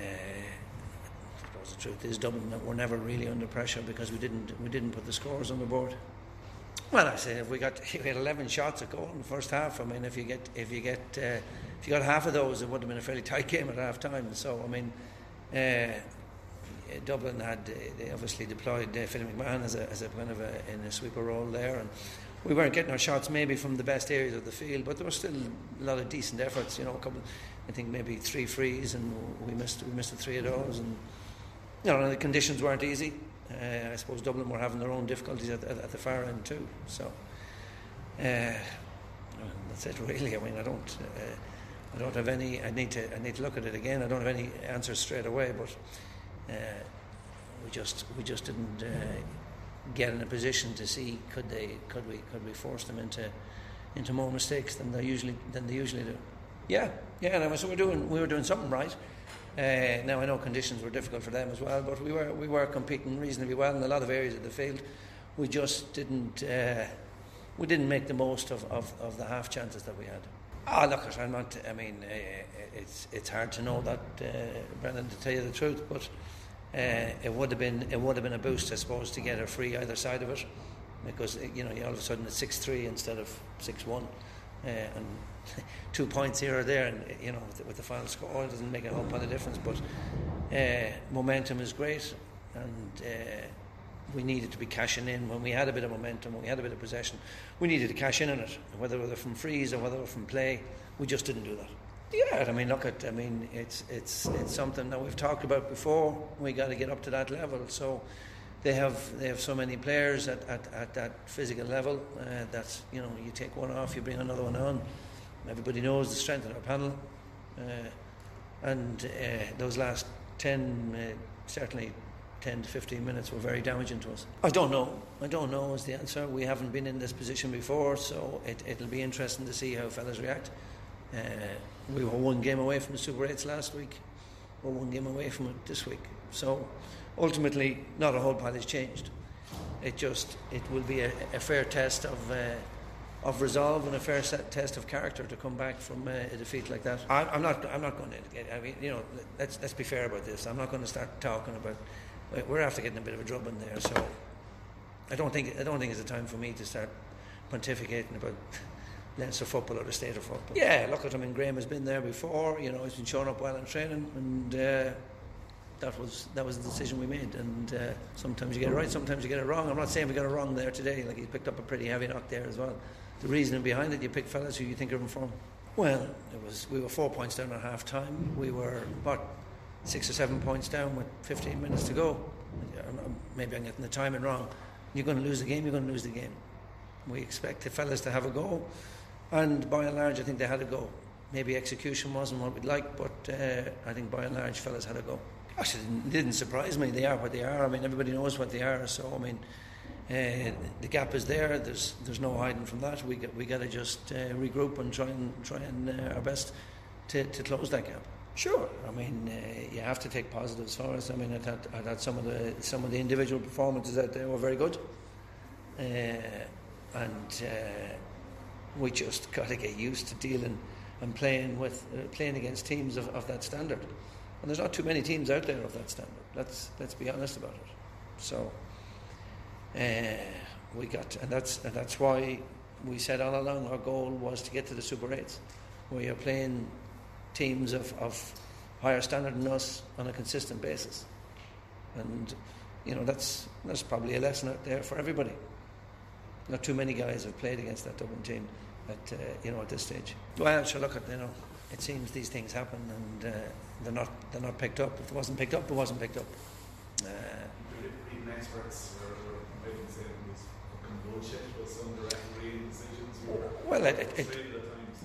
the truth is Dublin were never really under pressure because we didn't we didn't put the scores on the board. Well, I say if we got [LAUGHS] we had 11 shots at goal in the first half. I mean, if you get if you get uh, if you got half of those, it would have been a fairly [LAUGHS] tight game at half time. So I mean. Uh, Dublin had uh, they obviously deployed uh, Philip McMahon as a, as a kind of a, in a sweeper role there, and we weren't getting our shots maybe from the best areas of the field, but there were still a lot of decent efforts. You know, a couple, I think maybe three frees, and we missed we missed the three of those, and you know the conditions weren't easy. Uh, I suppose Dublin were having their own difficulties at, at, at the far end too. So uh, that's it really. I mean, I don't. Uh, I don't have any. I need to. I need to look at it again. I don't have any answers straight away, but uh, we just we just didn't uh, get in a position to see could they could we could we force them into into more mistakes than they usually than they usually do. Yeah, yeah. And so we're doing we were doing something right. Uh, now I know conditions were difficult for them as well, but we were we were competing reasonably well in a lot of areas of the field. We just didn't uh, we didn't make the most of, of, of the half chances that we had. Oh, look, I'm not. I mean, uh, it's it's hard to know that, uh, Brendan, to tell you the truth, but uh, it would have been it would have been a boost, I suppose, to get a free either side of it, because you know all of a sudden it's six three instead of six one, uh, and two points here or there, and you know with the, with the final score it doesn't make a whole lot of difference, but uh, momentum is great, and. Uh, we needed to be cashing in when we had a bit of momentum, when we had a bit of possession. We needed to cash in on it, whether it were from frees or whether from play. We just didn't do that. Yeah, I mean, look at, I mean, it's it's it's something that we've talked about before. We got to get up to that level. So they have they have so many players at, at, at that physical level uh, that you know you take one off, you bring another one on. Everybody knows the strength of our panel, uh, and uh, those last ten uh, certainly 10 to 15 minutes were very damaging to us. I don't know. I don't know is the answer. We haven't been in this position before, so it, it'll be interesting to see how fellas react. Uh, we were one game away from the Super 8s last week. We're one game away from it this week. So ultimately, not a whole pile has changed. It just it will be a, a fair test of. Of resolve and a fair set test of character to come back from uh, a defeat like that. I, I'm not. I'm not going to. I mean, you know, let's let's be fair about this. I'm not going to start talking about. We're after getting a bit of a drubbing there, so I don't think I don't think it's a time for me to start pontificating about [LAUGHS] Leinster football or the state of football. Yeah, look at him. I mean, Graham has been there before. You know, he's been showing up well in training, and uh, that was that was the decision we made. And uh, sometimes you get it right, sometimes you get it wrong. I'm not saying we got it wrong there today. Like he picked up a pretty heavy knock there as well the reasoning behind it. You pick fellas who you think are in form. Well, it was we were four points down at half time. We were about six or seven points down with 15 minutes to go. Maybe I'm getting the timing wrong. You're going to lose the game. You're going to lose the game. We expect the fellas to have a go, and by and large, I think they had a go. Maybe execution wasn't what we'd like, but uh, I think by and large, fellas had a go. Actually, it didn't, didn't surprise me. They are what they are. I mean, everybody knows what they are. So, I mean, uh, the gap is there. There's there's no hiding from that. We got we got to just uh, regroup and try and try and uh, our best to, to close that gap. Sure. I mean, uh, you have to take positives for us. I mean, I thought, I thought some of the some of the individual performances out there were very good, uh, and uh, we just [LAUGHS] got to get used to dealing and playing with playing against teams of, of that standard. And there's not too many teams out there of that standard. Let's let's be honest about it. So. Uh, we got, and that's and that's why we said all along our goal was to get to the Super Eights, We you're playing teams of, of higher standard than us on a consistent basis, and you know that's that's probably a lesson out there for everybody. Not too many guys have played against that Dublin team at uh, you know at this stage. Well, sure, look at you know, it seems these things happen and uh, they're not they're not picked up. If it wasn't picked up, it wasn't picked up. Uh,
Even experts
well, it, it, it,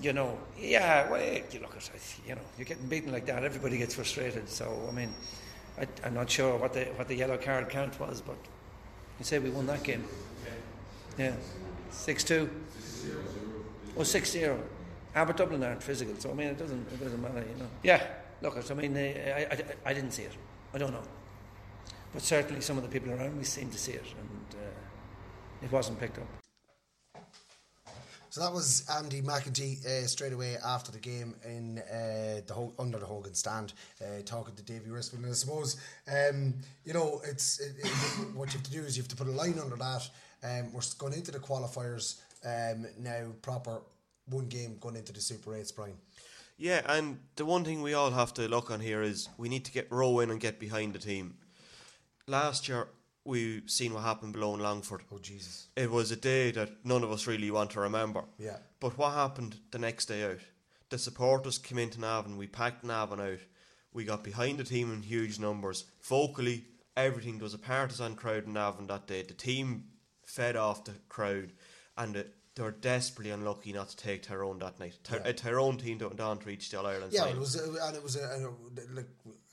you know, yeah, well, you look at you know, you're getting beaten like that. Everybody gets frustrated. So, I mean, I, am not sure what the what the yellow card count was, but you say we won that game. Yeah, six two. Oh, six zero. Ah, but Dublin aren't physical, so I mean, it doesn't it doesn't matter, you know. Yeah, look, I mean, I, I, I didn't see it. I don't know, but certainly some of the people around me seem to see it, and it wasn't picked up.
So that was Andy McEntee uh, straight away after the game in uh, the Ho- under the Hogan stand, uh, talking to Davy Rispin. And I suppose um, you know it's it, it, what you have to do is you have to put a line under that. Um, we're going into the qualifiers um, now, proper one game going into the Super Eights, Brian.
Yeah, and the one thing we all have to look on here is we need to get row in and get behind the team. Last year, we've seen what happened below in Longford.
Oh Jesus!
It was a day that none of us really want to remember.
Yeah.
But what happened the next day out? The supporters came into Navan. We packed Navan out. We got behind the team in huge numbers. Vocally, everything. There was a partisan crowd in Navan that day. The team fed off the crowd, and the, they were desperately unlucky not to take Tyrone that night. Ty-
Yeah.
A Tyrone team don't, don't reach the All Ireland
Yeah, it was, uh, and it was a, like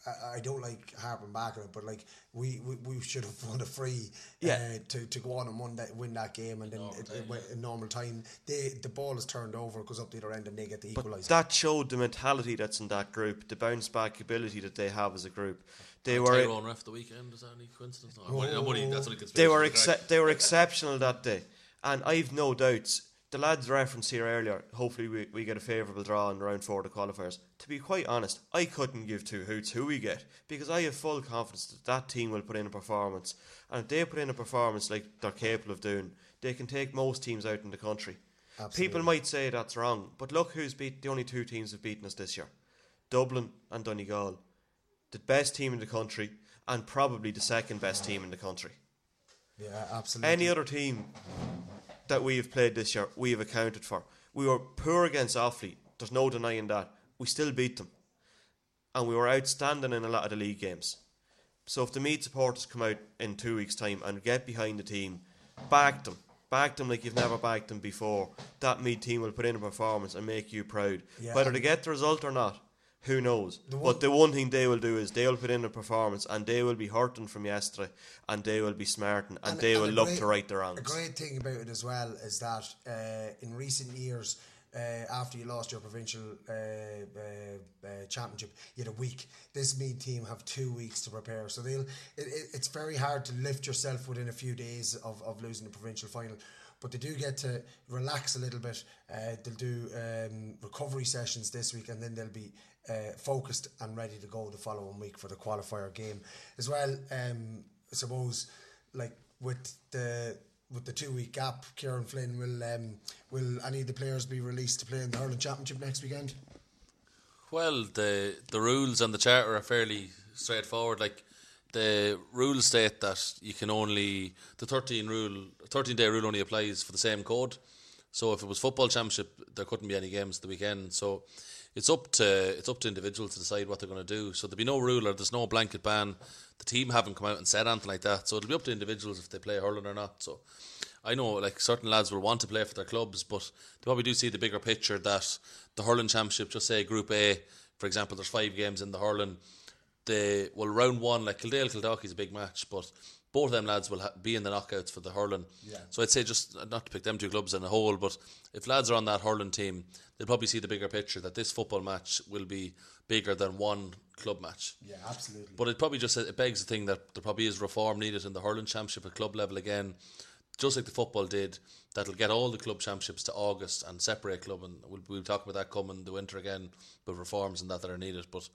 I- I don't like harping back on it, but like we, we, we should have won a free,
Yeah.
uh, to, to go on and win that win that game, and then it, it went in normal time. They the ball is turned over, goes up the other end, and they get the
But
equaliser.
that showed the mentality that's in that group, the bounce back ability that they have as a group. They were
Tyrone ref the weekend. Is that any coincidence? No, I'm only- I'm only- that's only
they were
but
exce- they were exceptional that day, and I've no doubts. The lads referenced here earlier. Hopefully, we, we get a favourable draw in round four of the qualifiers. To be quite honest, I couldn't give two hoots who we get because I have full confidence that that team will put in a performance, and if they put in a performance like they're capable of doing, they can take most teams out in the country.
Absolutely.
People might say that's wrong, but look who's beat the only two teams have beaten us this year: Dublin and Donegal, the best team in the country, and probably the second best team in the country.
yeah, absolutely.
Any other team that we have played this year, we have accounted for. We were poor against Offaly. There's no denying that. We still beat them, and we were outstanding in a lot of the league games. So if the Meath supporters come out in two weeks' time and get behind the team, back them, back them like you've never backed them before, that Meath team will put in a performance and make you proud.
Yeah.
Whether they get the result or not, who knows?
The
but the one thing they will do is they'll put in a performance and they will be hurting from yesterday and they will be smarting and, they
and
will look
great-
to right the
A great thing about it as well is that uh, in recent years, uh, after you lost your provincial uh, uh, uh, championship, you had a week. This Meath team have two weeks to prepare, so they'll. It, it, it's very hard to lift yourself within a few days of, of losing the provincial final. But they do get to relax a little bit. Uh, they'll do um, recovery sessions this week, and then they'll be uh, focused and ready to go the following week for the qualifier game as well. Um, I suppose, like with the with the two week gap, Kieran Flynn will um, will any of the players be released to play in the hurling championship next weekend?
Well, the the rules and the charter are fairly straightforward. Like the rules state that you can only the thirteen rule, thirteen day rule only applies for the same code. So if it was football championship, there couldn't be any games the weekend. So it's up to it's up to individuals to decide what they're going to do. So there'll be no rule or there's no blanket ban. The team haven't come out and said anything like that. So it'll be up to individuals if they play hurling or not. So I know like certain lads will want to play for their clubs, but they probably do see the bigger picture that the hurling championship, just say Group A, for example, there's five games in the hurling. The well round one like Kildale Kildalkey is a big match, but both of them lads will ha- be in the knockouts for the hurling.
Yeah.
So I'd say just not to pick them two clubs in a whole, but if lads are on that hurling team, they'll probably see the bigger picture that this football match will be bigger than one club match.
Yeah, absolutely.
But it probably just it begs the thing that there probably is reform needed in the hurling championship at club level again, just like the football did. That'll get all the club championships to August and separate club, and we'll, we'll talk about that coming the winter again, with reforms and that that are needed. But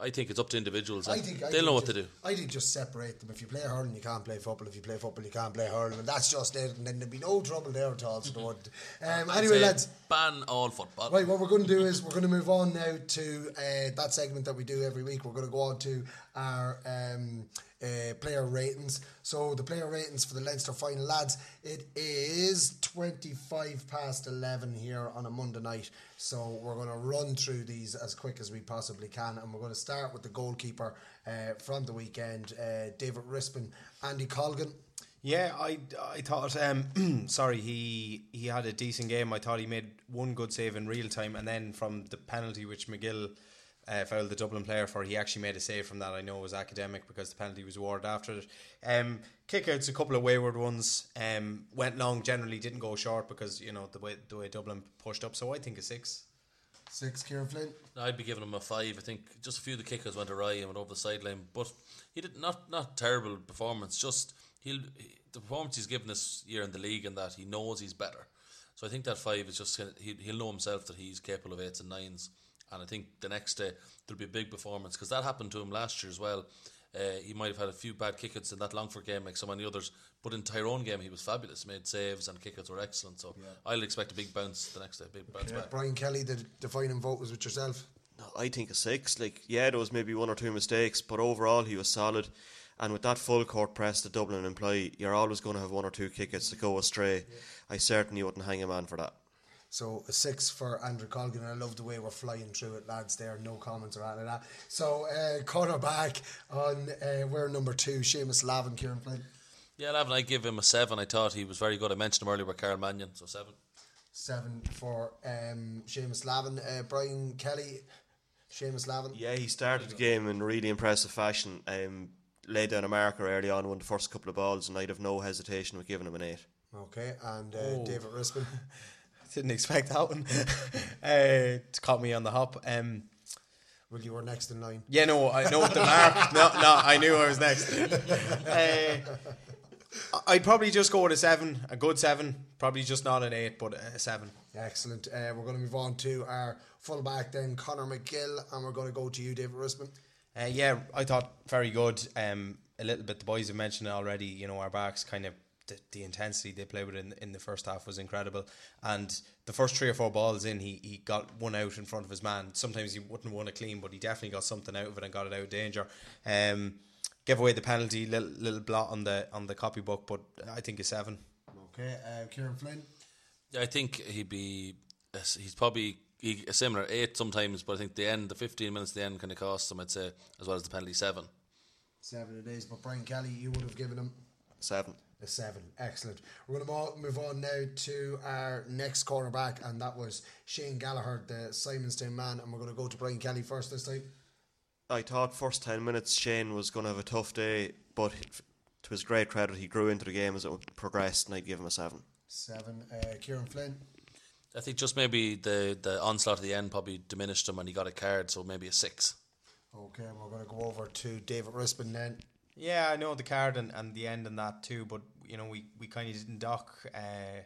I think it's up to individuals.
I think I
they'll know what
just,
to do.
I think just separate them. If you play hurling, you can't play football. If you play football, you can't play hurling, and that's just it. And then there'd be no trouble there at all. So there wouldn't. Um, anyway, lads.
ban all football.
Right, what we're going to do is we're going to move on now to uh, that segment that we do every week. We're going to go on to our um, uh, player ratings. So the player ratings for the Leinster final, lads, it is 25 past 11 here on a Monday night. So we're going to run through these as quick as we possibly can. And we're going to start with the goalkeeper uh, from the weekend, uh, David Rispin, Andy Colgan.
Yeah, I, I thought. Um, [CLEARS THROAT] sorry, he he had a decent game. I thought he made one good save in real time, and then from the penalty which McGill uh, fouled the Dublin player for, he actually made a save from that. I know it was academic because the penalty was awarded after it. Um, kickouts, a couple of wayward ones. Um, went long. Generally didn't go short because you know the way the way Dublin pushed up. So I think a six.
Six, Kieran Flynn.
I'd be giving him a five. I think just a few of the kickers went awry and went over the sideline, but he did not not terrible performance. Just he'll he, the performance he's given this year in the league and that he knows he's better. So I think that five is just he, he'll know himself that he's capable of eights and nines. And I think the next day there'll be a big performance because that happened to him last year as well. Uh, he might have had a few bad kickouts in that Longford game, like so many others. But in Tyrone game, he was fabulous. Made saves and kickouts were excellent. So I'll expect a big bounce the next day. Big bounce back.
Brian Kelly, the defining vote was with yourself.
No, I think a six. Like, yeah, there was maybe one or two mistakes, but overall he was solid. And with that full court press that Dublin employ, you're always going to have one or two kickouts that go astray. I certainly wouldn't hang a man for that.
So a six for Andrew Colgan. I love the way we're flying through it, lads. There, no comments or anything like that. So uh, corner back on uh, we're number two, Seamus Lavin, Kieran Flynn.
Yeah, Lavin, I give him a seven. I thought he was very good. I mentioned him earlier with Carl Mannion, so seven.
Seven for um, Seamus Lavin. Uh, Brian Kelly, Seamus Lavin.
Yeah, he started the game in really impressive fashion. Um, laid down a marker early on, won the first couple of balls, and I'd have no hesitation with giving him an eight.
Okay, and uh,
Oh.
David Rispin. [LAUGHS] [LAUGHS]
Didn't expect that one. [LAUGHS] uh, it caught me on the hop. Um,
well, you were next in line.
Yeah, no, I know what the mark. [LAUGHS] no, no, I knew I was next. Uh, I'd probably just go with a seven, a good seven. Probably just not an eight, but a seven.
Excellent. Uh, we're going to move on to our fullback then, Conor McGill, and we're going to go to you, David Rispin.
Uh, yeah, I thought very good. Um, a little bit. The boys have mentioned it already. You know, our backs kind of the, the intensity they played with in in the first half was incredible. And the first three or four balls in, he he got one out in front of his man. Sometimes he wouldn't won it clean, but he definitely got something out of it and got it out of danger. Um, gave away the penalty, little little blot on the on the copybook, but I think a seven.
Okay, uh, Kieran Flynn.
Yeah, I think he'd be. He's probably he, a similar eight sometimes, but I think the end, the fifteen minutes, the end kind of cost him. I'd say as well as the penalty seven.
Seven it is, but Brian Kelly, you would have given him
Seven.
A seven. Excellent. We're going to move on now to our next cornerback, and that was Shane Gallagher, the Simonstown man, and we're going to go to Brian Kelly first this time.
I thought first 10 minutes Shane was going to have a tough day, but to his great credit, he grew into the game as it progressed, and I'd give him a 7.
Seven. Uh, Kieran Flynn.
I think just maybe the the onslaught at the end probably diminished him, and he got a card, so maybe a six.
Okay, we're going to go over to David Rispin then.
Yeah, I know the card and, and the end and that too, but you know we, we kind of didn't dock uh,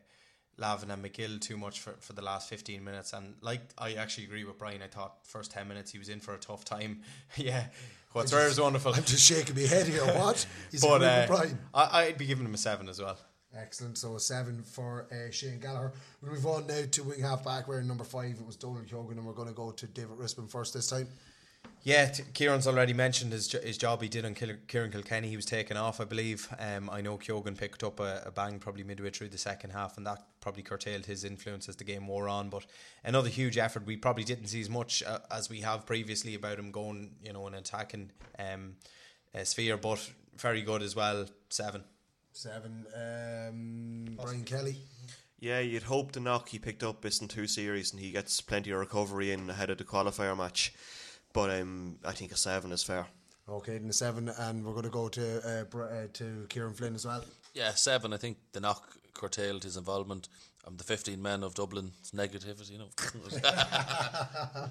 Lavin and McGill too much for, for the last fifteen minutes, and like I actually agree with Brian. I thought first ten minutes he was in for a tough time. [LAUGHS] yeah, what's rare is wonderful.
I'm just shaking my head here. What? [LAUGHS] He's
but uh,
Brian.
I, I'd be giving him a seven as well.
Excellent. So a seven for uh, Shane Gallagher. We move on now to wing half back. We're number five. It was Donal Keogan, and we're going to go to David Rispin first this time.
Yeah, t- Kieran's already mentioned his, his job he did on Kil- Ciarán Kilkenny. He was taken off, I believe. Um, I know Keogan picked up a, a bang probably midway through the second half, and that probably curtailed his influence as the game wore on. But another huge effort. We probably didn't see as much uh, as we have previously about him going, you know, and attacking um, uh, sphere, but very good as well. Seven.
Seven. Um, Brian Kelly.
Yeah, you'd hope the knock he picked up is in two series and he gets plenty of recovery in ahead of the qualifier match. But um, I think a seven is fair.
Okay, then a seven, and we're going to go to uh, Br- uh, to Kieran Flynn as well.
Yeah, seven. I think the knock curtailed his involvement. Um, the 15 men of Dublin's negativity, you know. [LAUGHS]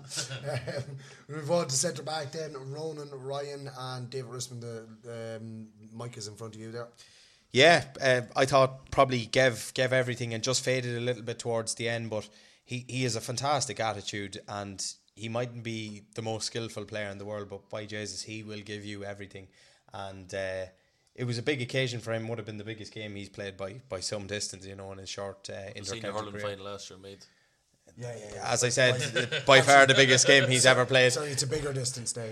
um, we move on to centre back then. Ronan, Ryan, and David Rispin. The um, mic is in front of you there.
Yeah, uh, I thought probably gave gave everything and just faded a little bit towards the end, but he, he has a fantastic attitude and he mightn't be the most skillful player in the world, but by Jesus, he will give you everything. And uh, it was a big occasion for him. Would have been the biggest game he's played by by some distance, you know, in his short uh,
The senior hurling
career.
final last year, mate.
Yeah, yeah, yeah.
As I said, by [LAUGHS] far the biggest game he's ever played.
Sorry, it's a bigger distance now.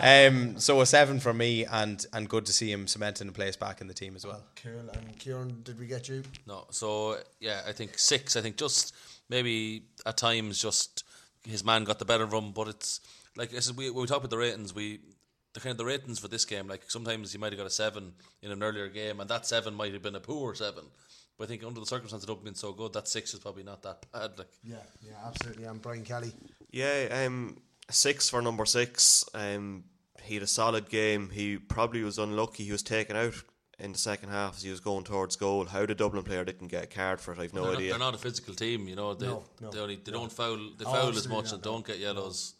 [LAUGHS]
um, so a seven for me, and and good to see him cementing a place back in the team as well.
Cool. And Kieran, did we get you?
No, so yeah, I think six. I think just maybe at times just his man got the better of him, but it's like I said, we when we talk about the ratings, we the kind of the ratings for this game. Like sometimes he might have got a seven in an earlier game, and that seven might have been a poor seven. But I think under the circumstances of Dublin being so good, that six is probably not that bad. Like
Yeah, yeah, absolutely. And Brian Kelly.
Yeah, um, six for number six. Um, he had a solid game. He probably was unlucky. He was taken out in the second half as he was going towards goal. How the Dublin player didn't get a card for it, I've no
they're
idea.
Not, they're not a physical team, you know. They
No, no,
they, only, they
no.
don't foul. They
Oh,
foul as much
not,
and
no.
don't get yellows.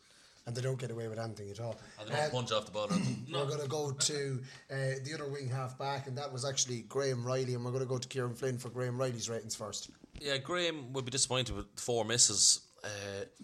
And they don't get away with anything at all.
And they don't
Um,
punch off the ball. or. [CLEARS THROAT]
We're going to go to uh, the other wing half back, and that was actually Graham Reilly. And we're going to go to Kieran Flynn for Graham Reilly's ratings first.
Yeah, Graham would be disappointed with four misses. Uh,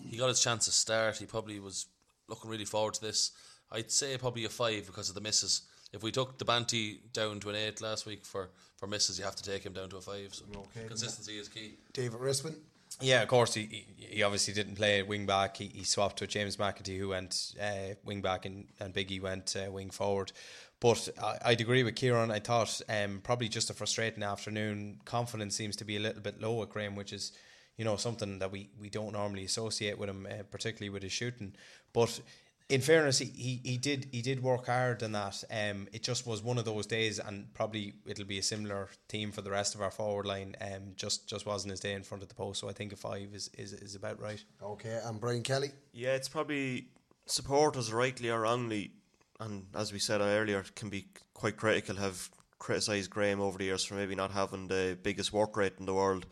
he got his chance to start. He probably was looking really forward to this. I'd say probably a five because of the misses. If we took the Banty down to an eight last week for, for misses, you have to take him down to a five. So
Okay.
consistency is key.
David Rispin.
Yeah, of course. He, he he obviously didn't play wing back. He, he swapped with James McEntee, who went uh, wing back, and, and Biggie went uh, wing forward. But I, I'd agree with Kieran. I thought um, probably just a frustrating afternoon. Confidence seems to be a little bit low at Graham, which is you know something that we, we don't normally associate with him, uh, particularly with his shooting. But in fairness, he, he, he did he did work hard in that. Um, it just was one of those days, and probably it'll be a similar theme for the rest of our forward line. Um, just just wasn't his day in front of the post, so I think a five is, is, is about right.
Okay, and Brian Kelly.
Yeah, it's probably supporters, rightly or wrongly, and as we said earlier, can be quite critical. Have criticised Graham over the years for maybe not having the biggest work rate in the world,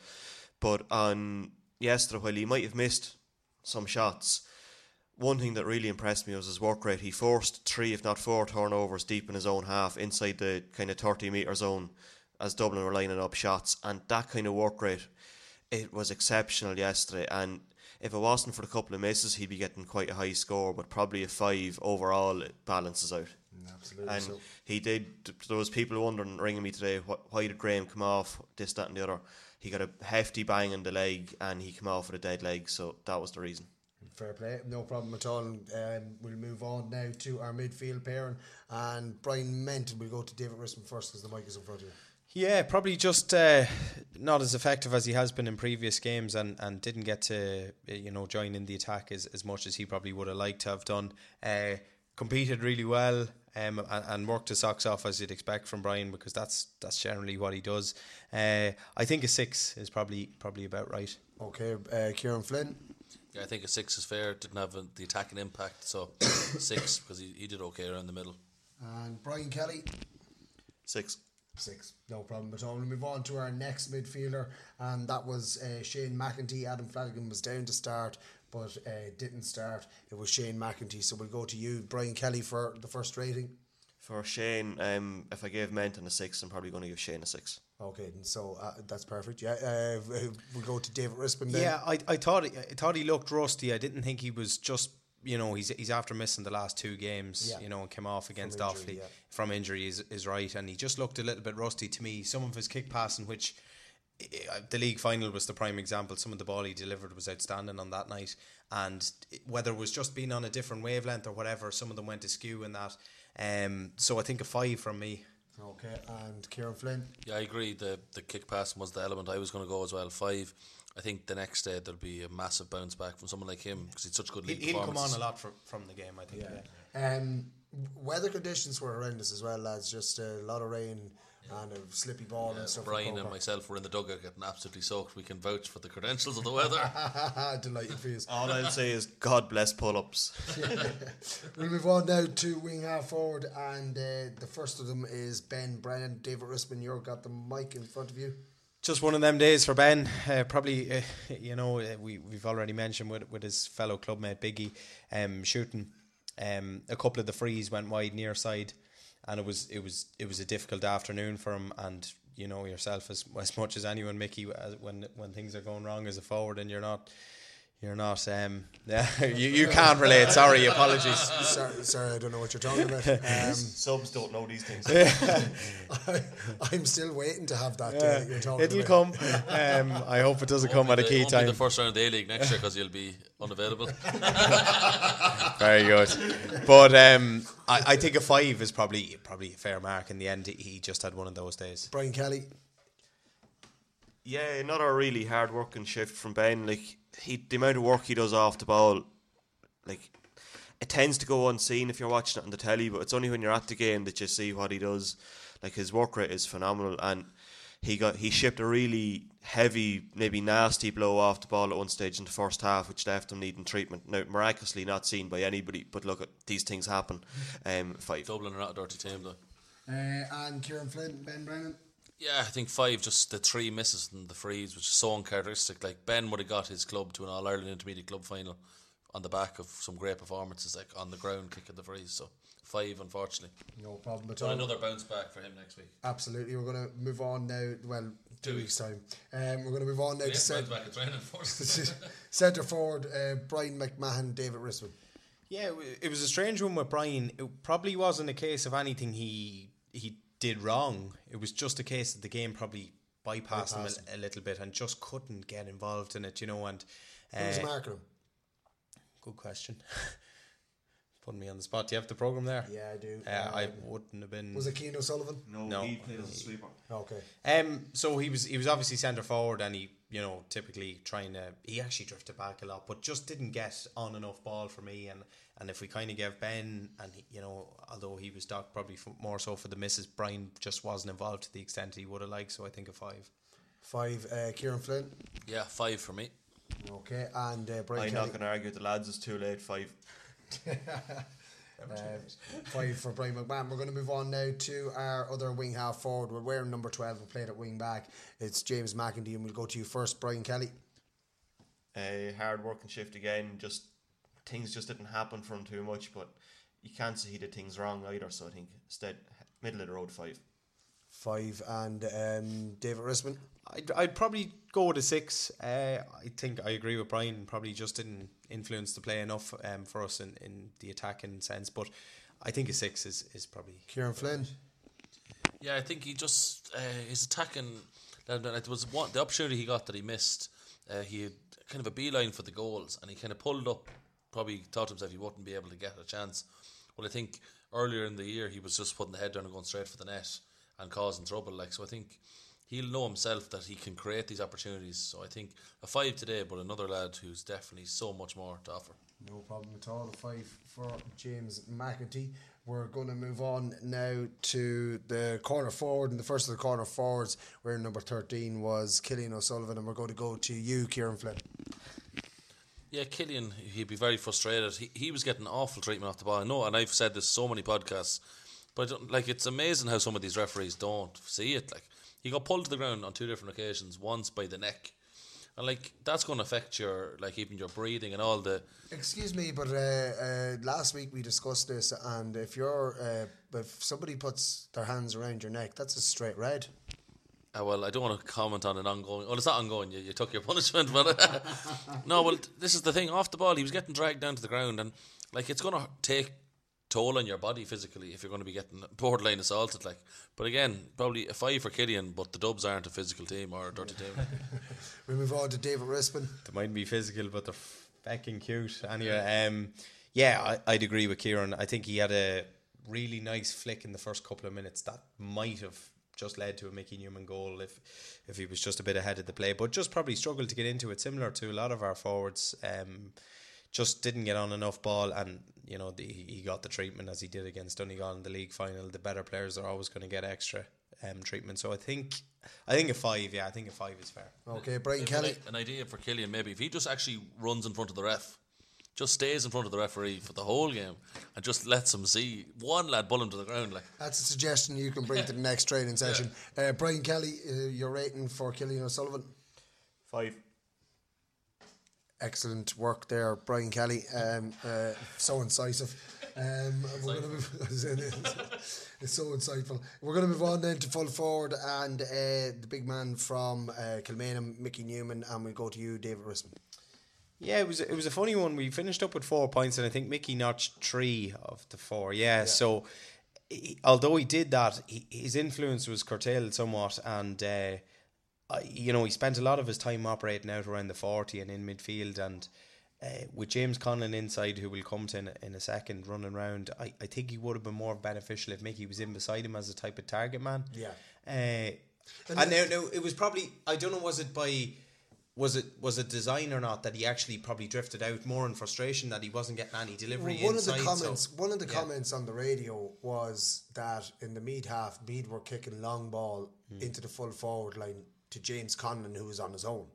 but on yesterday, while he might have missed some shots, one thing that really impressed me was his work rate. He forced three, if not four, turnovers deep in his own half, inside the kind of thirty metre zone, as Dublin were lining up shots, and that kind of work rate, it was exceptional yesterday. And if it wasn't for the couple of misses, he'd be getting quite a high score, but probably a five overall. It balances out.
Absolutely.
And
so.
he did. There was people wondering, ringing me today, why did Graham come off this, that, and the other. He got a hefty bang in the leg, and he came off with a dead leg, so that was the reason.
Fair play, no problem at all. Um, we'll move on now to our midfield pairing. And Brian Menton, we'll go to David Rispin first because the mic is in front of you.
Yeah, probably just uh, not as effective as he has been in previous games, and, and didn't get to you know join in the attack as, as much as he probably would have liked to have done. Uh, competed really well um, and, and worked his socks off as you'd expect from Brian because that's that's generally what he does. Uh, I think a six is probably probably about right.
Okay, uh, Kieran Flynn.
Yeah, I think a six is fair. Didn't have a, the attacking impact, so [COUGHS] six because he, he did okay around the middle.
And Brian Kelly.
Six.
Six, no problem at all. We'll move on to our next midfielder, and that was uh, Shane McEntee. Adam Flanagan was down to start, but uh, didn't start. It was Shane McEntee. So we'll go to you, Brian Kelly, for the first rating.
For Shane, um, if I gave Menton a six, I'm probably going to give Shane a six.
Okay, and so uh, that's perfect. Yeah, uh, we'll go to David Rispin. Then.
Yeah, I, I thought he, I thought he looked rusty. I didn't think he was just you know he's he's after missing the last two games.
Yeah.
You know, and came off against
From injury,
Offaly
yeah.
from injury is is right, and he just looked a little bit rusty to me. Some of his kick passing, which uh, the league final was the prime example. Some of the ball he delivered was outstanding on that night, and whether it was just being on a different wavelength or whatever, some of them went askew in that. Um, so I think a five from me.
Okay, and Kieran Flynn.
Yeah, I agree. The the kick passing was the element I was going to go as well. Five. I think the next day there'll be a massive bounce back from someone like him because he's such good
He,
league
he'll come on a lot from from the game. I think. Yeah.
Um, weather conditions were horrendous as well, lads. Just a lot of rain and a slippy ball
Yeah,
and stuff.
Brian
in
and myself were in the dugout getting absolutely soaked. We can vouch for the credentials of the weather. [LAUGHS]
Delighted for you.
All I'll say is God bless pull ups. [LAUGHS]
We'll move on now to wing half forward, and uh, the first of them is Ben Brennan. David Rispin, you've got the mic in front of you.
Just one of them days for Ben. Uh, probably, uh, you know, uh, we we've already mentioned with with his fellow clubmate Biggie um, shooting. Um, a couple of the frees went wide near side, and it was it was it was a difficult afternoon for him. And you know yourself as as much as anyone, Mickey, as, when when things are going wrong as a forward and you're not. You're not. Um, yeah, [LAUGHS] you, you can't relate. Sorry, apologies.
Sorry, sorry, I don't know what you're talking about. [LAUGHS] Um,
Subs don't know these things. [LAUGHS]
I, I'm still waiting to have that. Uh,
Yeah,
you're talking
it'll
about.
come. Um, I hope it doesn't come at a key
won't be
time.
the first round of the A League next year because you'll be unavailable.
Very good. But um, I, I think a five is probably probably a fair mark. In the end, he just had one of those days.
Brian Kelly.
Yeah, another really hard working shift from Ben. Like he, the amount of work he does off the ball, like it tends to go unseen if you're watching it on the telly. But it's only when you're at the game that you see what he does. Like his work rate is phenomenal, and he got he shipped a really heavy, maybe nasty blow off the ball at one stage in the first half, which left him needing treatment. Now, miraculously not seen by anybody, but look, at these things happen. Um, five.
Dublin are not a dirty team though.
Uh, and Kieran Flynn, Ben Brennan.
Yeah, I think five, just the three misses and the frees, which is so uncharacteristic. Like Ben would have got his club to an All Ireland Intermediate Club final on the back of some great performances, like on the ground kicking the frees. So five, unfortunately.
No problem at
But
all.
another bounce back for him next week.
Absolutely. We're going to move on now. Well, two
Two
weeks' time. Um, we're going to move on now
We
to
have
cent-
bounce back at training for us. [LAUGHS]
centre forward uh, Brian McMahon, David Rispin.
Yeah, it it was a strange one with Brian. It probably wasn't a case of anything he he did wrong. It was just a case that the game probably bypassed him a, a little bit and just couldn't get involved in it. You know, and
Who was
uh,
marking him?
Good question. [LAUGHS] Putting me on the spot. Do you have the program there?
Yeah, I do.
Uh, I
Um,
wouldn't have been.
Was it Cian O'Sullivan?
No,
No.
he played as a sweeper.
Okay.
Um, so he was he was obviously centre forward, and he you know typically trying to he actually drifted back a lot, but just didn't get on enough ball for me. And and if we kind of gave Ben and he, you know although he was docked probably for, more so for the misses, Brian just wasn't involved to the extent he would have liked. So I think a five.
Five, uh, Kieran Flynn.
Yeah, five for me.
Okay, and uh, Brian
I'm
Kelly.
not going to argue the lads. It's too late. Five. [LAUGHS]
Uh, five for Brian McMahon. We're going to move on now to our other wing half forward. We're wearing number 12. We played at wing back. It's James McEntee, and we'll go to you first, Brian Kelly.
A hard working shift again. Just things just didn't happen for him too much, but you can't say he did things wrong either. So I think instead middle of the road five.
Five, and um, David Rispin.
I'd, I'd probably go with a six. Uh, I think I agree with Brian. Probably just didn't influence the play enough um, for us in, in the attacking sense. But I think a six is, is probably.
Kieran Flynn.
Yeah, I think he just uh, his attacking. It was one the opportunity he got that he missed. Uh, he had kind of a beeline for the goals, and he kind of pulled up. Probably thought to himself he wouldn't be able to get a chance. Well, I think earlier in the year he was just putting the head down and going straight for the net and causing trouble. Like so, I think he'll know himself that he can create these opportunities. So I think a five today, but another lad who's definitely so much more to offer.
No problem at all. A five for James McEntee. We're going to move on now to the corner forward. And the first of the corner forwards, where number 13 was Killian O'Sullivan. And we're going to go to you, Kieran Flynn.
Yeah, Killian, he'd be very frustrated. He, he was getting awful treatment off the ball. I know, and I've said this so many podcasts. But like, it's amazing how some of these referees don't see it. Like, he got pulled to the ground on two different occasions. Once by the neck, and like that's going to affect your like even your breathing and all the.
Excuse me, but uh, uh, last week we discussed this, and if you're uh, if somebody puts their hands around your neck, that's a straight red.
Uh, well, I don't want to comment on an ongoing. Well, it's not ongoing. You, you took your [LAUGHS] punishment, but no. Well, this is the thing. Off the ball, he was getting dragged down to the ground, and like it's going to take toll on your body physically if you're going to be getting borderline assaulted. Like, but again, probably a five for Killian, but the Dubs aren't a physical team or a dirty team. [LAUGHS]
We move on to David Rispin.
They might be physical, but they're fucking cute. Anyway, um, yeah, I, I'd agree with Kieran. I think he had a really nice flick in the first couple of minutes that might have just led to a Mickey Newman goal if if he was just a bit ahead of the play, but just probably struggled to get into it, similar to a lot of our forwards. Um, just didn't get on enough ball, and you know the, he got the treatment as he did against Donegal in the league final. The better players are always going to get extra um, treatment. So I think I think a five, yeah, I think a five is fair.
Okay, Brian
Maybe
Kelly.
An idea for Killian, maybe if he just actually runs in front of the ref, just stays in front of the referee for the whole game, and just lets him see one lad pull him to the ground. Like
That's a suggestion you can bring to the next training session. Uh, Brian Kelly, uh, your rating for Killian O'Sullivan?
Five.
Excellent work there, Brian Kelly. Um, uh, so incisive. Um, we're gonna move, [LAUGHS] it's so insightful. We're going to move on then to full forward and uh, the big man from uh, Kilmainham, Mickey Newman, and we go to you, David Rispin.
Yeah, it was it was a funny one. We finished up with four points, and I think Mickey notched three of the four. Yeah, so he, although he did that, he, his influence was curtailed somewhat, and uh, I, you know he spent a lot of his time operating out around the forty and in midfield, and uh, with James Conlon inside, who will come to in, a- in a second, running around, I, I think he would have been more beneficial if Mickey was in beside him as a type of target man.
Yeah.
Uh, and now, now it was probably I don't know was it by was it was it design or not that he actually probably drifted out more in frustration that he wasn't getting any delivery
one
inside.
of the
so-
comments, one of the
yeah.
comments on the radio was that in the Meath half, Meath were kicking long ball
Hmm.
into the full forward line to James Conlon, who was on his own,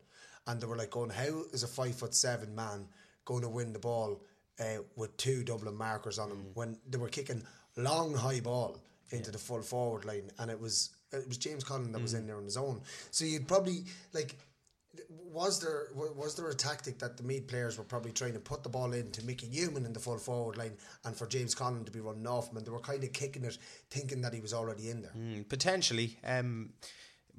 and they were like going, "How is a five foot seven man going to win the ball uh, with two Dublin markers on him
Hmm.
when they were kicking long high ball into the full forward line, and it was it was James Conlon that was
Hmm.
in there on his own. So you'd probably like was there was there a tactic that the Meath players were probably trying to put the ball into Mickey Newman in the full forward line and for James Conlon to be running off him and they were kind of kicking it thinking that he was already in there.
Mm, potentially, um,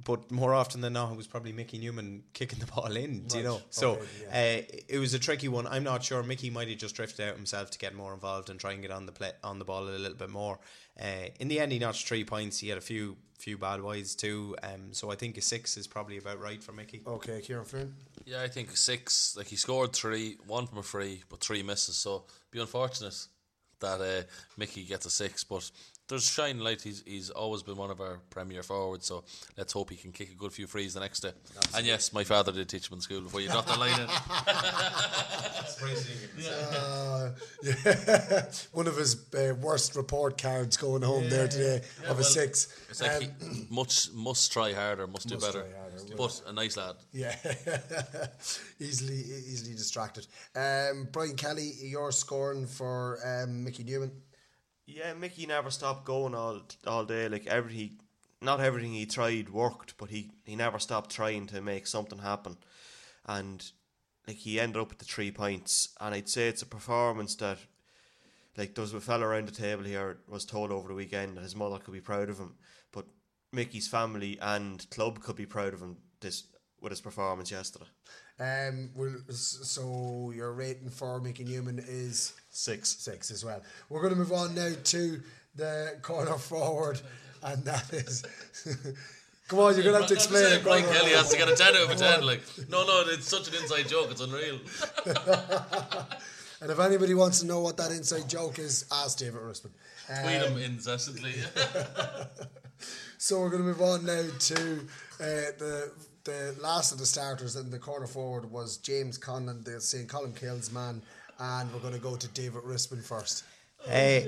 but more often than not, it was probably Mickey Newman kicking the ball in. Do you
Right,
know? So
okay,
uh, it was a tricky one. I'm not sure. Mickey might have just drifted out himself to get more involved and try and get on the play on the ball a little bit more. Uh, in the end, he notched three points. He had a few few bad wides too. Um, so I think a six is probably about right for Mickey.
Okay, Kieran Flynn.
Yeah, I think six. Like he scored three, one from a free, but three misses. So be unfortunate that uh, Mickey gets a six. But there's shine light. He's he's always been one of our premier forwards. So let's hope he can kick a good few frees the next day. And yes, my father did teach him in school before you dropped the line in. [LAUGHS]
Uh, yeah. [LAUGHS] One of his uh, worst report cards going home there today
Yeah,
of a six.
It's like
Um,
he [CLEARS THROAT] much must try harder, must, do better.
harder,
but a nice lad.
Yeah, [LAUGHS] easily easily distracted. Um, Brian Kelly, you're scoring for um, Mickey Newman.
Yeah, Mickey never stopped going all all day. Like every he, not everything he tried worked, but he he never stopped trying to make something happen, and like he ended up with the three points. And I'd say it's a performance that, like there was a fella around the table here was told over the weekend that his mother could be proud of him, but Mickey's family and club could be proud of him this with his performance yesterday.
Um, well, so your rating for Mickey Newman is
six.
Six as well. We're going to move on now to the corner forward, and that is. [LAUGHS] Come on, you're going to have to explain it.
Brian Kelly has to get a 10 out of a 10. Like, no, no, it's such an inside joke. It's unreal. [LAUGHS]
And if anybody wants to know what that inside joke is, ask David Rispin.
Tweet him incessantly. [LAUGHS]
So we're going to move on now to uh, the the last of the starters in the corner forward was James Conlon, the St. Colmcille's man, and we're going to go to David Rispin first.
Hey,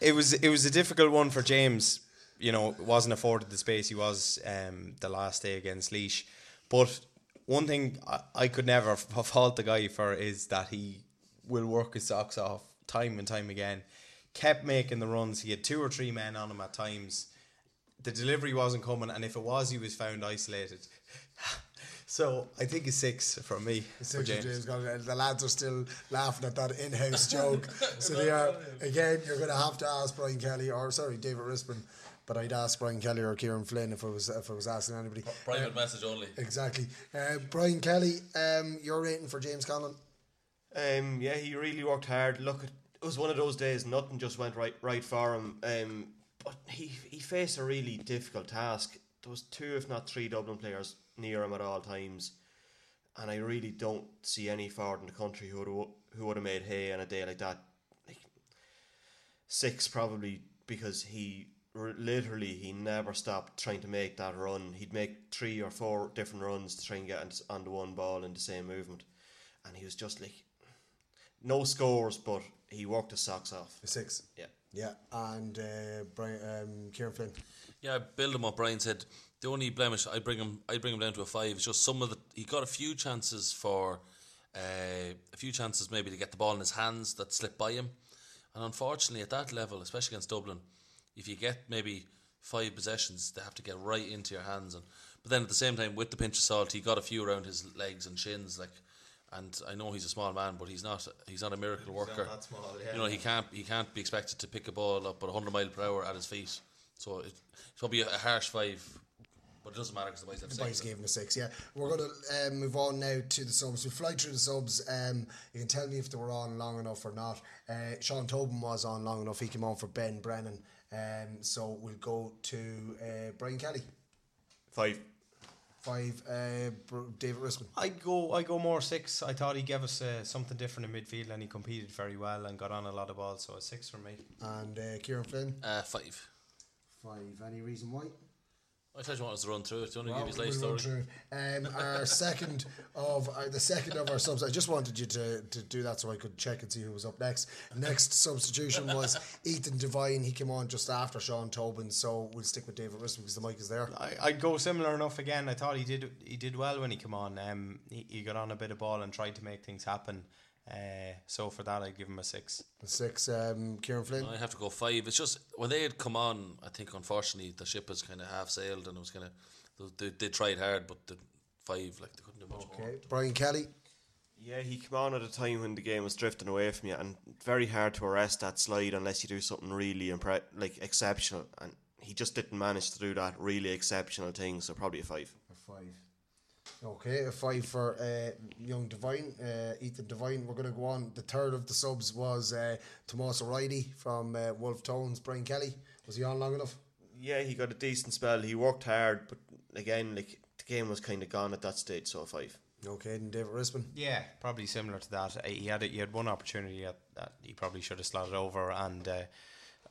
it was it was a difficult one for James. You know, wasn't afforded the space he was um, the last day against Laois. But one thing I, I could never [LAUGHS] fault the guy for is that he will work his socks off time and time again kept making the runs. He had two or three men on him at times. The delivery wasn't coming, and if it was, he was found isolated. [LAUGHS] so I think it's six for me. For
Six for
James.
James Conlon. The lads are still laughing at that in-house joke. [LAUGHS] So they are again. You're going to have to ask Brian Kelly or sorry David Rispin, but I'd ask Brian Kelly or Kieran Flynn if I was if I was asking anybody.
Private
Uh,
message only.
Exactly. Uh, Brian Kelly, um, your rating for James Conlon?
Um, yeah, he really worked hard. Look, it was one of those days. Nothing just went right right for him. Um, but he he faced a really difficult task. There was two, if not three, Dublin players near him at all times, and I really don't see any forward in the country who would who would have made hay on a day like that. Like six probably because he literally he never stopped trying to make that run. He'd make three or four different runs to try and get onto- onto one ball in the same movement, and he was just like no scores, but he worked his socks off.
A six.
Yeah.
Yeah, and uh, Brian, um, Kieran Flynn.
Yeah, build him up. Brian said the only blemish I bring him, I bring him down to a five. It's just some of the he got a few chances for, uh, a few chances maybe to get the ball in his hands that slipped by him, and unfortunately at that level, especially against Dublin, if you get maybe five possessions, they have to get right into your hands. And but then at the same time, with the pinch of salt, he got a few around his legs and shins, like. And I know he's a small man, but he's not. He's not a miracle
He's not
worker.
that small, yeah.
You know, he can't. He can't be expected to pick a ball up at 100 mile per hour at his feet. So it, it's probably a, a harsh five, but it doesn't matter because the boys have
The
six.
boys gave him a six, yeah. We're going to um, move on now to the subs. We fly through the subs. Um, you can tell me if they were on long enough or not. Uh, Sean Tobin was on long enough. He came on for Ben Brennan. Um, so we'll go to uh, Brian Kelly.
Five.
Five. Uh, David Rispin.
I go I go more six. I thought he gave us uh, something different in midfield, and he competed very well and got on a lot of balls. So a six for me.
And uh, Kieran Flynn.
Uh, five.
Five. Any reason why?
I thought you wanted us to run through it. Do you want to
Well,
give his life story?
through. Um, [LAUGHS] our second of uh, the second of our subs. I just wanted you to, to do that so I could check and see who was up next. Next substitution was [LAUGHS] Ethan Devine. He came on just after Sean Tobin, so we'll stick with David Rispin because the mic is there.
I, I'd go similar enough again. I thought he did he did well when he came on. Um, he, he got on a bit of ball and tried to make things happen. Uh, so for that, I'd give him a six.
A six. Um, Kieran Flynn.
I have to go five. It's just when they had come on, I think unfortunately the ship was kind of half sailed and it was kind of they, they tried hard, but the five like they couldn't do much more.
Okay. Brian Kelly.
Yeah, he came on at a time when the game was drifting away from you, and very hard to arrest that slide unless you do something really impre- like exceptional. And he just didn't manage to do that really exceptional thing. So probably a five.
A five. Okay, a five for uh, young Devine, uh, Ethan Devine. We're going to go on. The third of the subs was uh, Tomas O'Reilly from uh, Wolf Tones. Brian Kelly. Was he on long enough?
Yeah, he got a decent spell. He worked hard, but again, like the game was kind of gone at that stage. So a five.
Okay, and David Rispin.
Yeah, probably similar to that. Uh, He had a, he had one opportunity at, that he probably should have slotted over, and uh,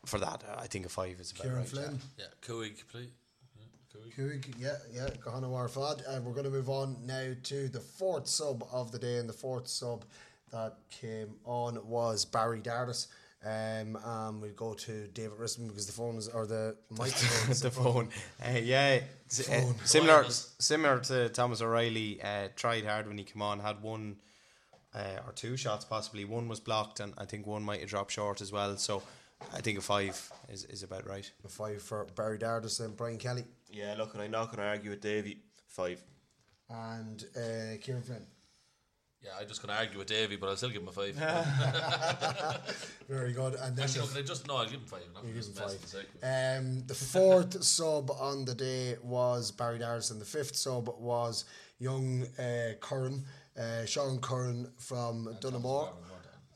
for that, I think a five is about
Kieran
right.
Flynn.
Yeah, Coig, please.
Kuig, yeah, yeah, Gohana Warfad. And we're going to move on now to the fourth sub of the day. And the fourth sub that came on was Barry Dardis. Um, and we'll go to David Rispin because the phone is, or the [LAUGHS] microphone. is
the
up.
phone. Uh, yeah, s- uh, similar similar to Thomas O'Reilly. Uh, tried hard when he came on. Had one uh, or two shots possibly. One was blocked, and I think one might have dropped short as well. So I think a five is, is about right.
A five for Barry Dardis and Brian Kelly.
Yeah, look, and I'm not going to argue with Davey. Five.
And uh, Kieran Flynn.
Yeah, I'm just going to argue with Davey, but I'll still give him a five. [LAUGHS]
Very good. And then
Actually,
the-
no, can I just no, I'll give him five. I'm
You give him five.
the sake of it.
Um, the fourth [LAUGHS] sub on the day was Barry Dardis, and the fifth sub was young uh, Curran, uh, Sean Curran from Donaghmore.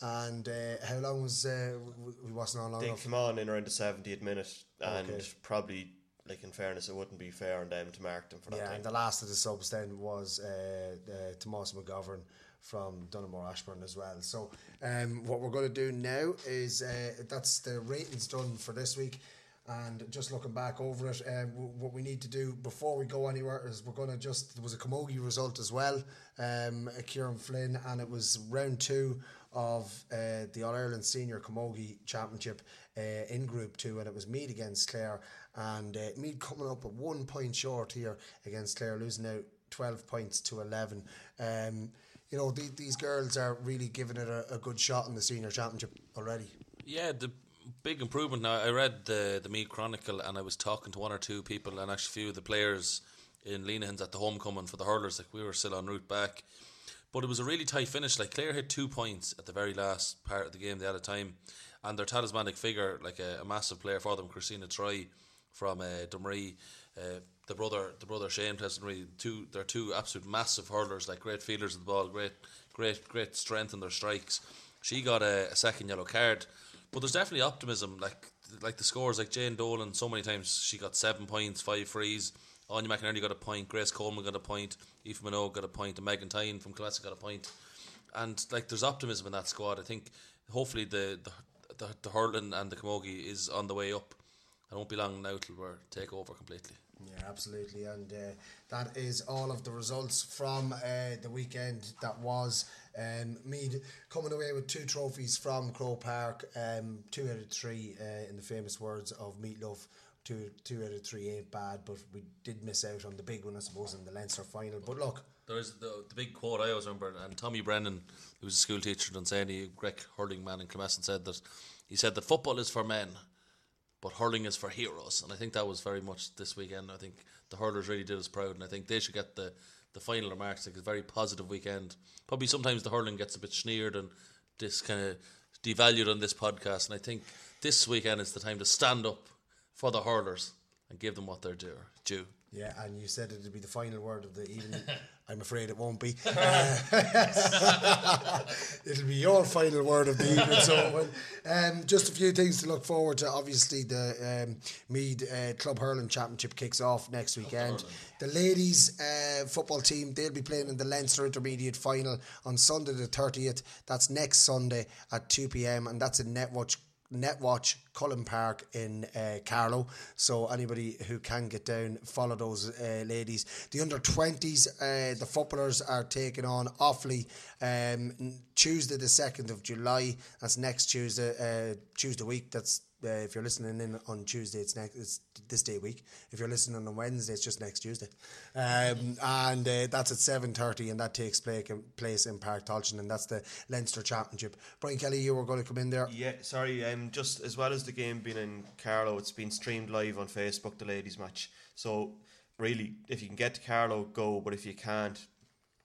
And uh, how long was uh, w- w- we wasn't on long
They
enough?
come on in around the 70th minute, and
Okay.
probably, like in fairness, it wouldn't be fair on them to mark them for that
Yeah,
time.
and the last of the subs then was uh, uh, Tomas McGovern from Donaghmore Ashbourne as well. So, um, what we're going to do now is uh, that's the ratings done for this week. And just looking back over it, um, w- what we need to do before we go anywhere is we're going to just there was a Camogie result as well, um, Kieran Flynn, and it was round two of uh, the All Ireland Senior Camogie Championship uh, in Group Two, and it was Meath against Clare, and uh, Meath coming up at one point short here against Clare, losing out twelve points to eleven. Um, you know the, these girls are really giving it a, a good shot in the Senior Championship already.
Yeah, the big improvement now. I read the the Meath Chronicle and I was talking to one or two people and actually a few of the players in Leenahan's at the homecoming for the hurlers. Like we were still en route back, but it was a really tight finish. Like Clare hit two points at the very last part of the game. They had a time, and their talismanic figure, like a, a massive player for them, Christina Troy from uh, Drumree, uh, the brother, the brother Shane Tessenry. Two, they're two absolute massive hurlers, like great fielders of the ball, great, great, great strength in their strikes. She got a, a second yellow card, but there's definitely optimism. Like like the scores, like Jane Dolan, so many times she got seven points, five frees. Anya McInerney got a point, Grace Coleman got a point, Aoife Minogue got a point, and Megan Tyne from Classic got a point. And like there's optimism in that squad. I think hopefully the the, the, the hurling and the camogie is on the way up. It won't be long now till we take over completely.
Yeah, absolutely, and uh, that is all of the results from uh, the weekend that was. Um, Meath coming away with two trophies from Croke Park, um, two out of three, uh, in the famous words of Meatloaf. Two, two out of three ain't bad, but we did miss out on the big one, I suppose, in the Leinster final. But look,
There's the, the big quote I always remember, and Tommy Brennan, who was a school teacher in Dunsany, a great hurling man in Kilmessan, said that he said that football is for men, but hurling is for heroes. And I think that was very much this weekend. I think the hurlers really did us proud, and I think they should get the, the final remarks. Like a very positive weekend. Probably sometimes the hurling gets a bit sneered and this kind of devalued on this podcast, and I think this weekend is the time to stand up for the hurlers and give them what they're due. due.
Yeah, and you said it'd be the final word of the evening. [LAUGHS] I'm afraid it won't be. Uh, [LAUGHS] it'll be your final word of the evening. [LAUGHS] So, um, just a few things to look forward to. Obviously, the um, Meath uh, Club Hurling Championship kicks off next weekend. The ladies' uh, football team they'll be playing in the Leinster Intermediate Final on Sunday the 30th. That's next Sunday at 2 p.m. and that's in Netwatch Netwatch Cullen Park in uh, Carlow. So anybody who can get down, follow those uh, ladies. The under twenties, uh, the footballers are taking on Offaly um, Tuesday the second of July. That's next Tuesday, uh, Tuesday week. That's uh, if you're listening in on Tuesday, it's next. It's this day week. If you're listening on Wednesday, it's just next Tuesday, um, and uh, that's at seven thirty, and that takes place place in Páirc Tailteann, and that's the Leinster Championship. Brian Kelly, you were going to come in there.
Yeah, sorry. Um, just as well as the game being in Carlow, it's been streamed live on Facebook. The ladies' match. So really, if you can get to Carlow, go. But if you can't,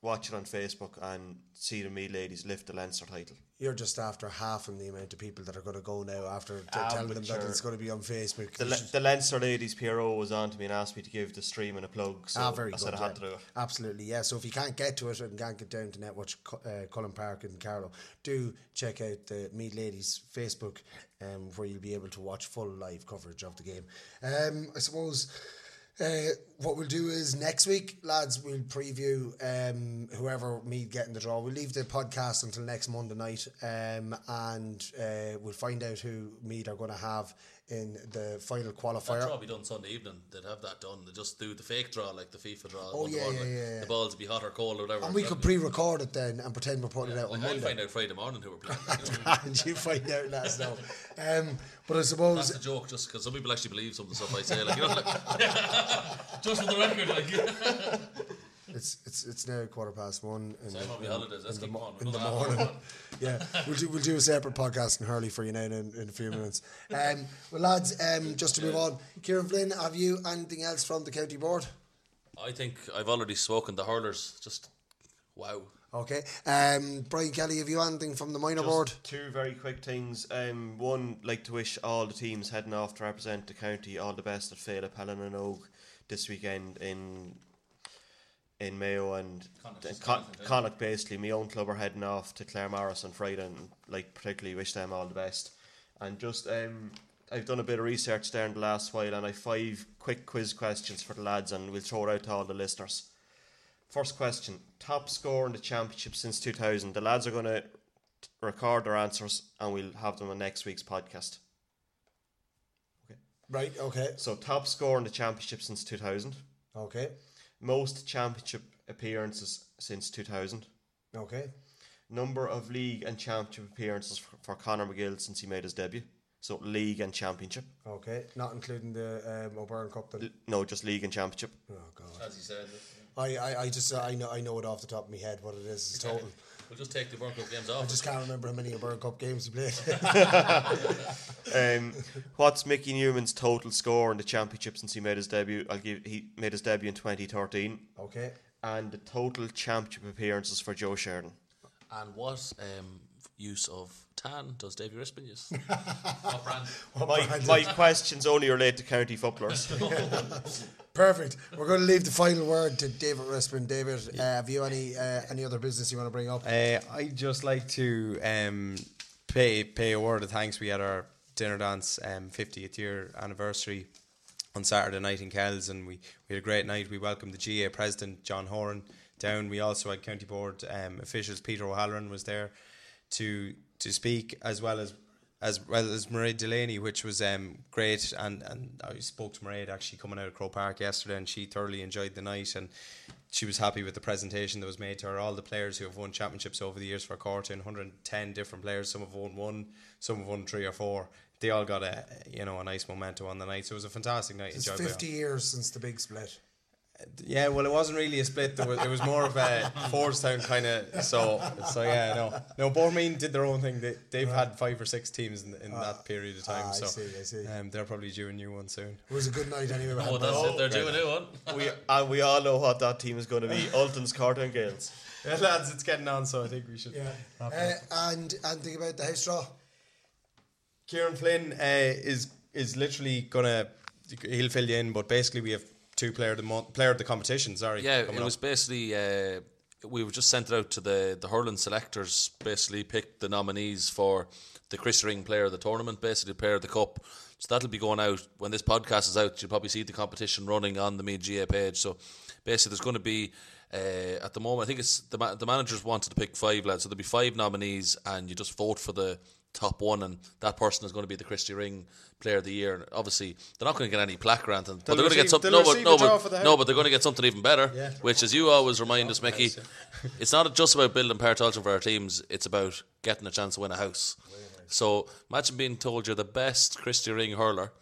watch it on Facebook and see the me ladies lift the Leinster title.
You're just after half of the amount of people that are going to go now after t-
Ah,
telling them that it's going to be on Facebook.
The, Le- the Leinster ladies PRO was on to me and asked me to give the streaming a plug. So
ah, very
I
good.
said I had
yeah.
to do it.
Absolutely, yeah. So if you can't get to it and can't get down to Netwatch uh, Cullen Park in Carlow, do check out the Meath Ladies Facebook, um, where you'll be able to watch full live coverage of the game. Um, I suppose. Uh, what we'll do is next week, lads, we'll preview um, whoever me getting the draw. We'll leave the podcast until next Monday night, um, and uh, we'll find out who Meath are going to have in the final
That
qualifier.
draw will be done Sunday evening. They'd have that done. They just do the fake draw like the FIFA draw.
Oh, yeah,
one,
yeah,
like,
yeah, yeah.
The balls be hot or cold or whatever.
And we could pre-record it then and pretend we're putting it out on
Like, I'll
Monday.
find out Friday morning who we're playing. [LAUGHS]
and you find out let us know. Um, but I suppose
That's a joke, just because some people actually believe some of the stuff I say. Like, you know, like, [LAUGHS] just for the record, like. [LAUGHS]
it's it's it's now quarter past one in,
Same
the,
on the
in,
holidays, let's
in
keep
mo-
on.
in the morning. [LAUGHS] yeah, we'll do we'll do a separate podcast in Hurley for you now in, in a few minutes. [LAUGHS] Um, well, lads, um, just to move on, Kieran Flynn, have you anything else from the county board?
I think I've already spoken. The hurlers, just wow.
Okay, um, Brian Kelly, have you anything from the minor board?
Two very quick things. Um, one, like to wish all the teams heading off to represent the county all the best at Féile, Pellan and Og this weekend in in Mayo and
Connacht,
Con-
Connacht, yeah.
Connacht basically. My own club are heading off to Claremorris on Friday and like particularly wish them all the best. And just um, I've done a bit of research there in the last while and I've five quick quiz questions for the lads and we'll throw it out to all the listeners. First question: Top score in the championship since 2000. The lads are going to record their answers, and we'll have them on next week's podcast. Okay.
Right. Okay.
So, top score in the championship since 2000.
Okay.
Most championship appearances since 2000.
Okay.
Number of league and championship appearances for, for Conor McGill since he made his debut. So, league and championship.
Okay. Not including the um, O'Byrne Cup. Then.
No, just league and championship.
Oh God.
As he said.
I, I, I just uh, I know I know it off the top of my head what it is. It's total.
We'll just take the World Cup games off.
I just can't remember how many World Cup games he played. [LAUGHS] [LAUGHS]
um, what's Mickey Newman's total score in the championship since he made his debut? I'll give he made his debut in 2013.
Okay.
And the total championship appearances for Joe Sheridan.
And what um, use of tan does Davy Rispin use? [LAUGHS] what brand?
my, my questions only relate to county footballers. [LAUGHS]
Perfect. We're going to leave the final word to David Rispin. David, uh, have you any uh, any other business you want to bring up?
Uh, I'd just like to um, pay pay a word of thanks. We had our dinner dance um, 50th year anniversary on Saturday night in Kells, and we, we had a great night. We welcomed the GAA president John Horan down. We also had county board um, officials. Peter O'Halloran was there to to speak, as well as as well as Mairead Delaney, which was um, great. And, and I spoke to Mairead actually coming out of Croke Park yesterday, and she thoroughly enjoyed the night. And she was happy with the presentation that was made to her. All the players who have won championships over the years for Corton, 110 different players. Some have won one, some have won three or four. They all got a you know a nice momentum on the night. So it was a fantastic night.
It's
enjoyed
50 years since the big split.
Yeah, well, it wasn't really a split. There was, it was more of a [LAUGHS] Fordstown kind of. So, so yeah, no, no. Bournemouth did their own thing. They, they've had five or six teams in, in that period of time.
I
so,
see, I see.
Um, they're probably due a new one soon.
It was a good night anyway.
Oh, that's it. They're due a new one. [LAUGHS]
we and we all know what that team is going to be. [LAUGHS] Ulton's Carton Gales.
Yeah, lads, it's getting on, so I think we should.
Yeah.
wrap
Uh,
up.
and and think about the house draw.
Kieran Flynn uh, is is literally gonna he'll fill you in, but basically we have two player of the month, player of the competition. Sorry,
Yeah, it
up.
was basically uh, we were just sent it out to the the hurling selectors. Basically, picked the nominees for the Chris Ring Player of the tournament, basically Player of the Cup. So that'll be going out when this podcast is out. You'll probably see the competition running on the Meath GAA page. So basically, there's going to be uh, at the moment. I think it's the ma- the managers wanted to pick five lads, so there'll be five nominees, and you just vote for the top one, and that person is going to be the Christy Ring Player of the Year. And obviously, they're not going to get any plaque grant, and, but they're going to get something. No, but no, but, no, but they're going to get something even better.
Yeah.
Which, as you always remind us, Mickey, it's not just about building Páirc Tailteann for our teams. It's about getting a chance to win a house. So imagine being told you're the best Christy Ring hurler,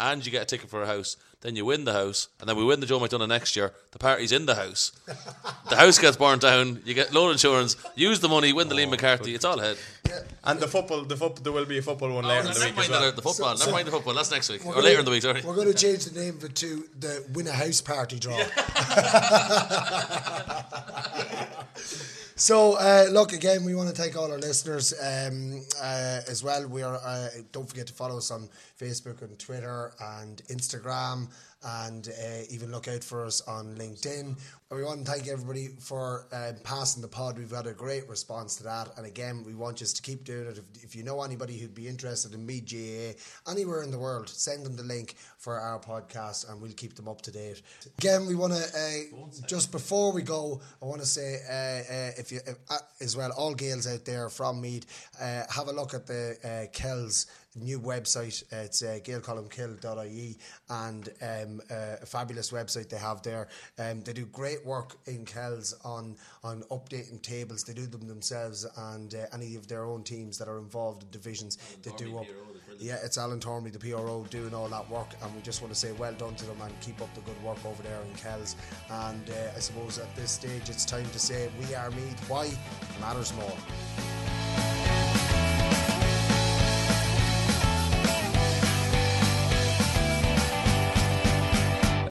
and you get a ticket for a house. Then you win the house, and then we win the Joe McDonagh next year. The party's in the house. [LAUGHS] the house gets burnt down. You get loan insurance. Use the money. Win the Liam oh, McCarthy. It's all ahead. Yeah.
And the football, the football, there will be a football one oh, later in the
never
week
mind
as well.
the football.
So-
never mind the football. That's next week
We're
or
gonna-
later in the week. Sorry.
We're going to change the name of it to the Win a House Party Draw. [LAUGHS] [LAUGHS] so, uh, look, again, we want to thank all our listeners um, uh, as well. We are. Uh, don't forget to follow us on Facebook and Twitter and Instagram, and uh, even look out for us on LinkedIn. We want to thank everybody for um, passing the pod. We've had a great response to that, and again, we want you to keep doing it. If, if you know anybody who'd be interested in Meath anywhere in the world, send them the link for our podcast, and we'll keep them up to date. Again, we want to uh, just before we go, I want to say uh, uh, if you uh, as well, all Gaels out there from Meath, uh, have a look at the Kells new website. It's uh, gaelcolmcille.ie and um, uh, a fabulous website they have there. Um, they do great work in Kells on on updating tables. They do them themselves and uh, any of their own teams that are involved in divisions. They do up. Yeah, it's Alan Tormey, the PRO, doing all that work, and we just want to say well done to them and keep up the good work over there in Kells. And uh, I suppose at this stage, it's time to say we are Meath. Why? Matters more.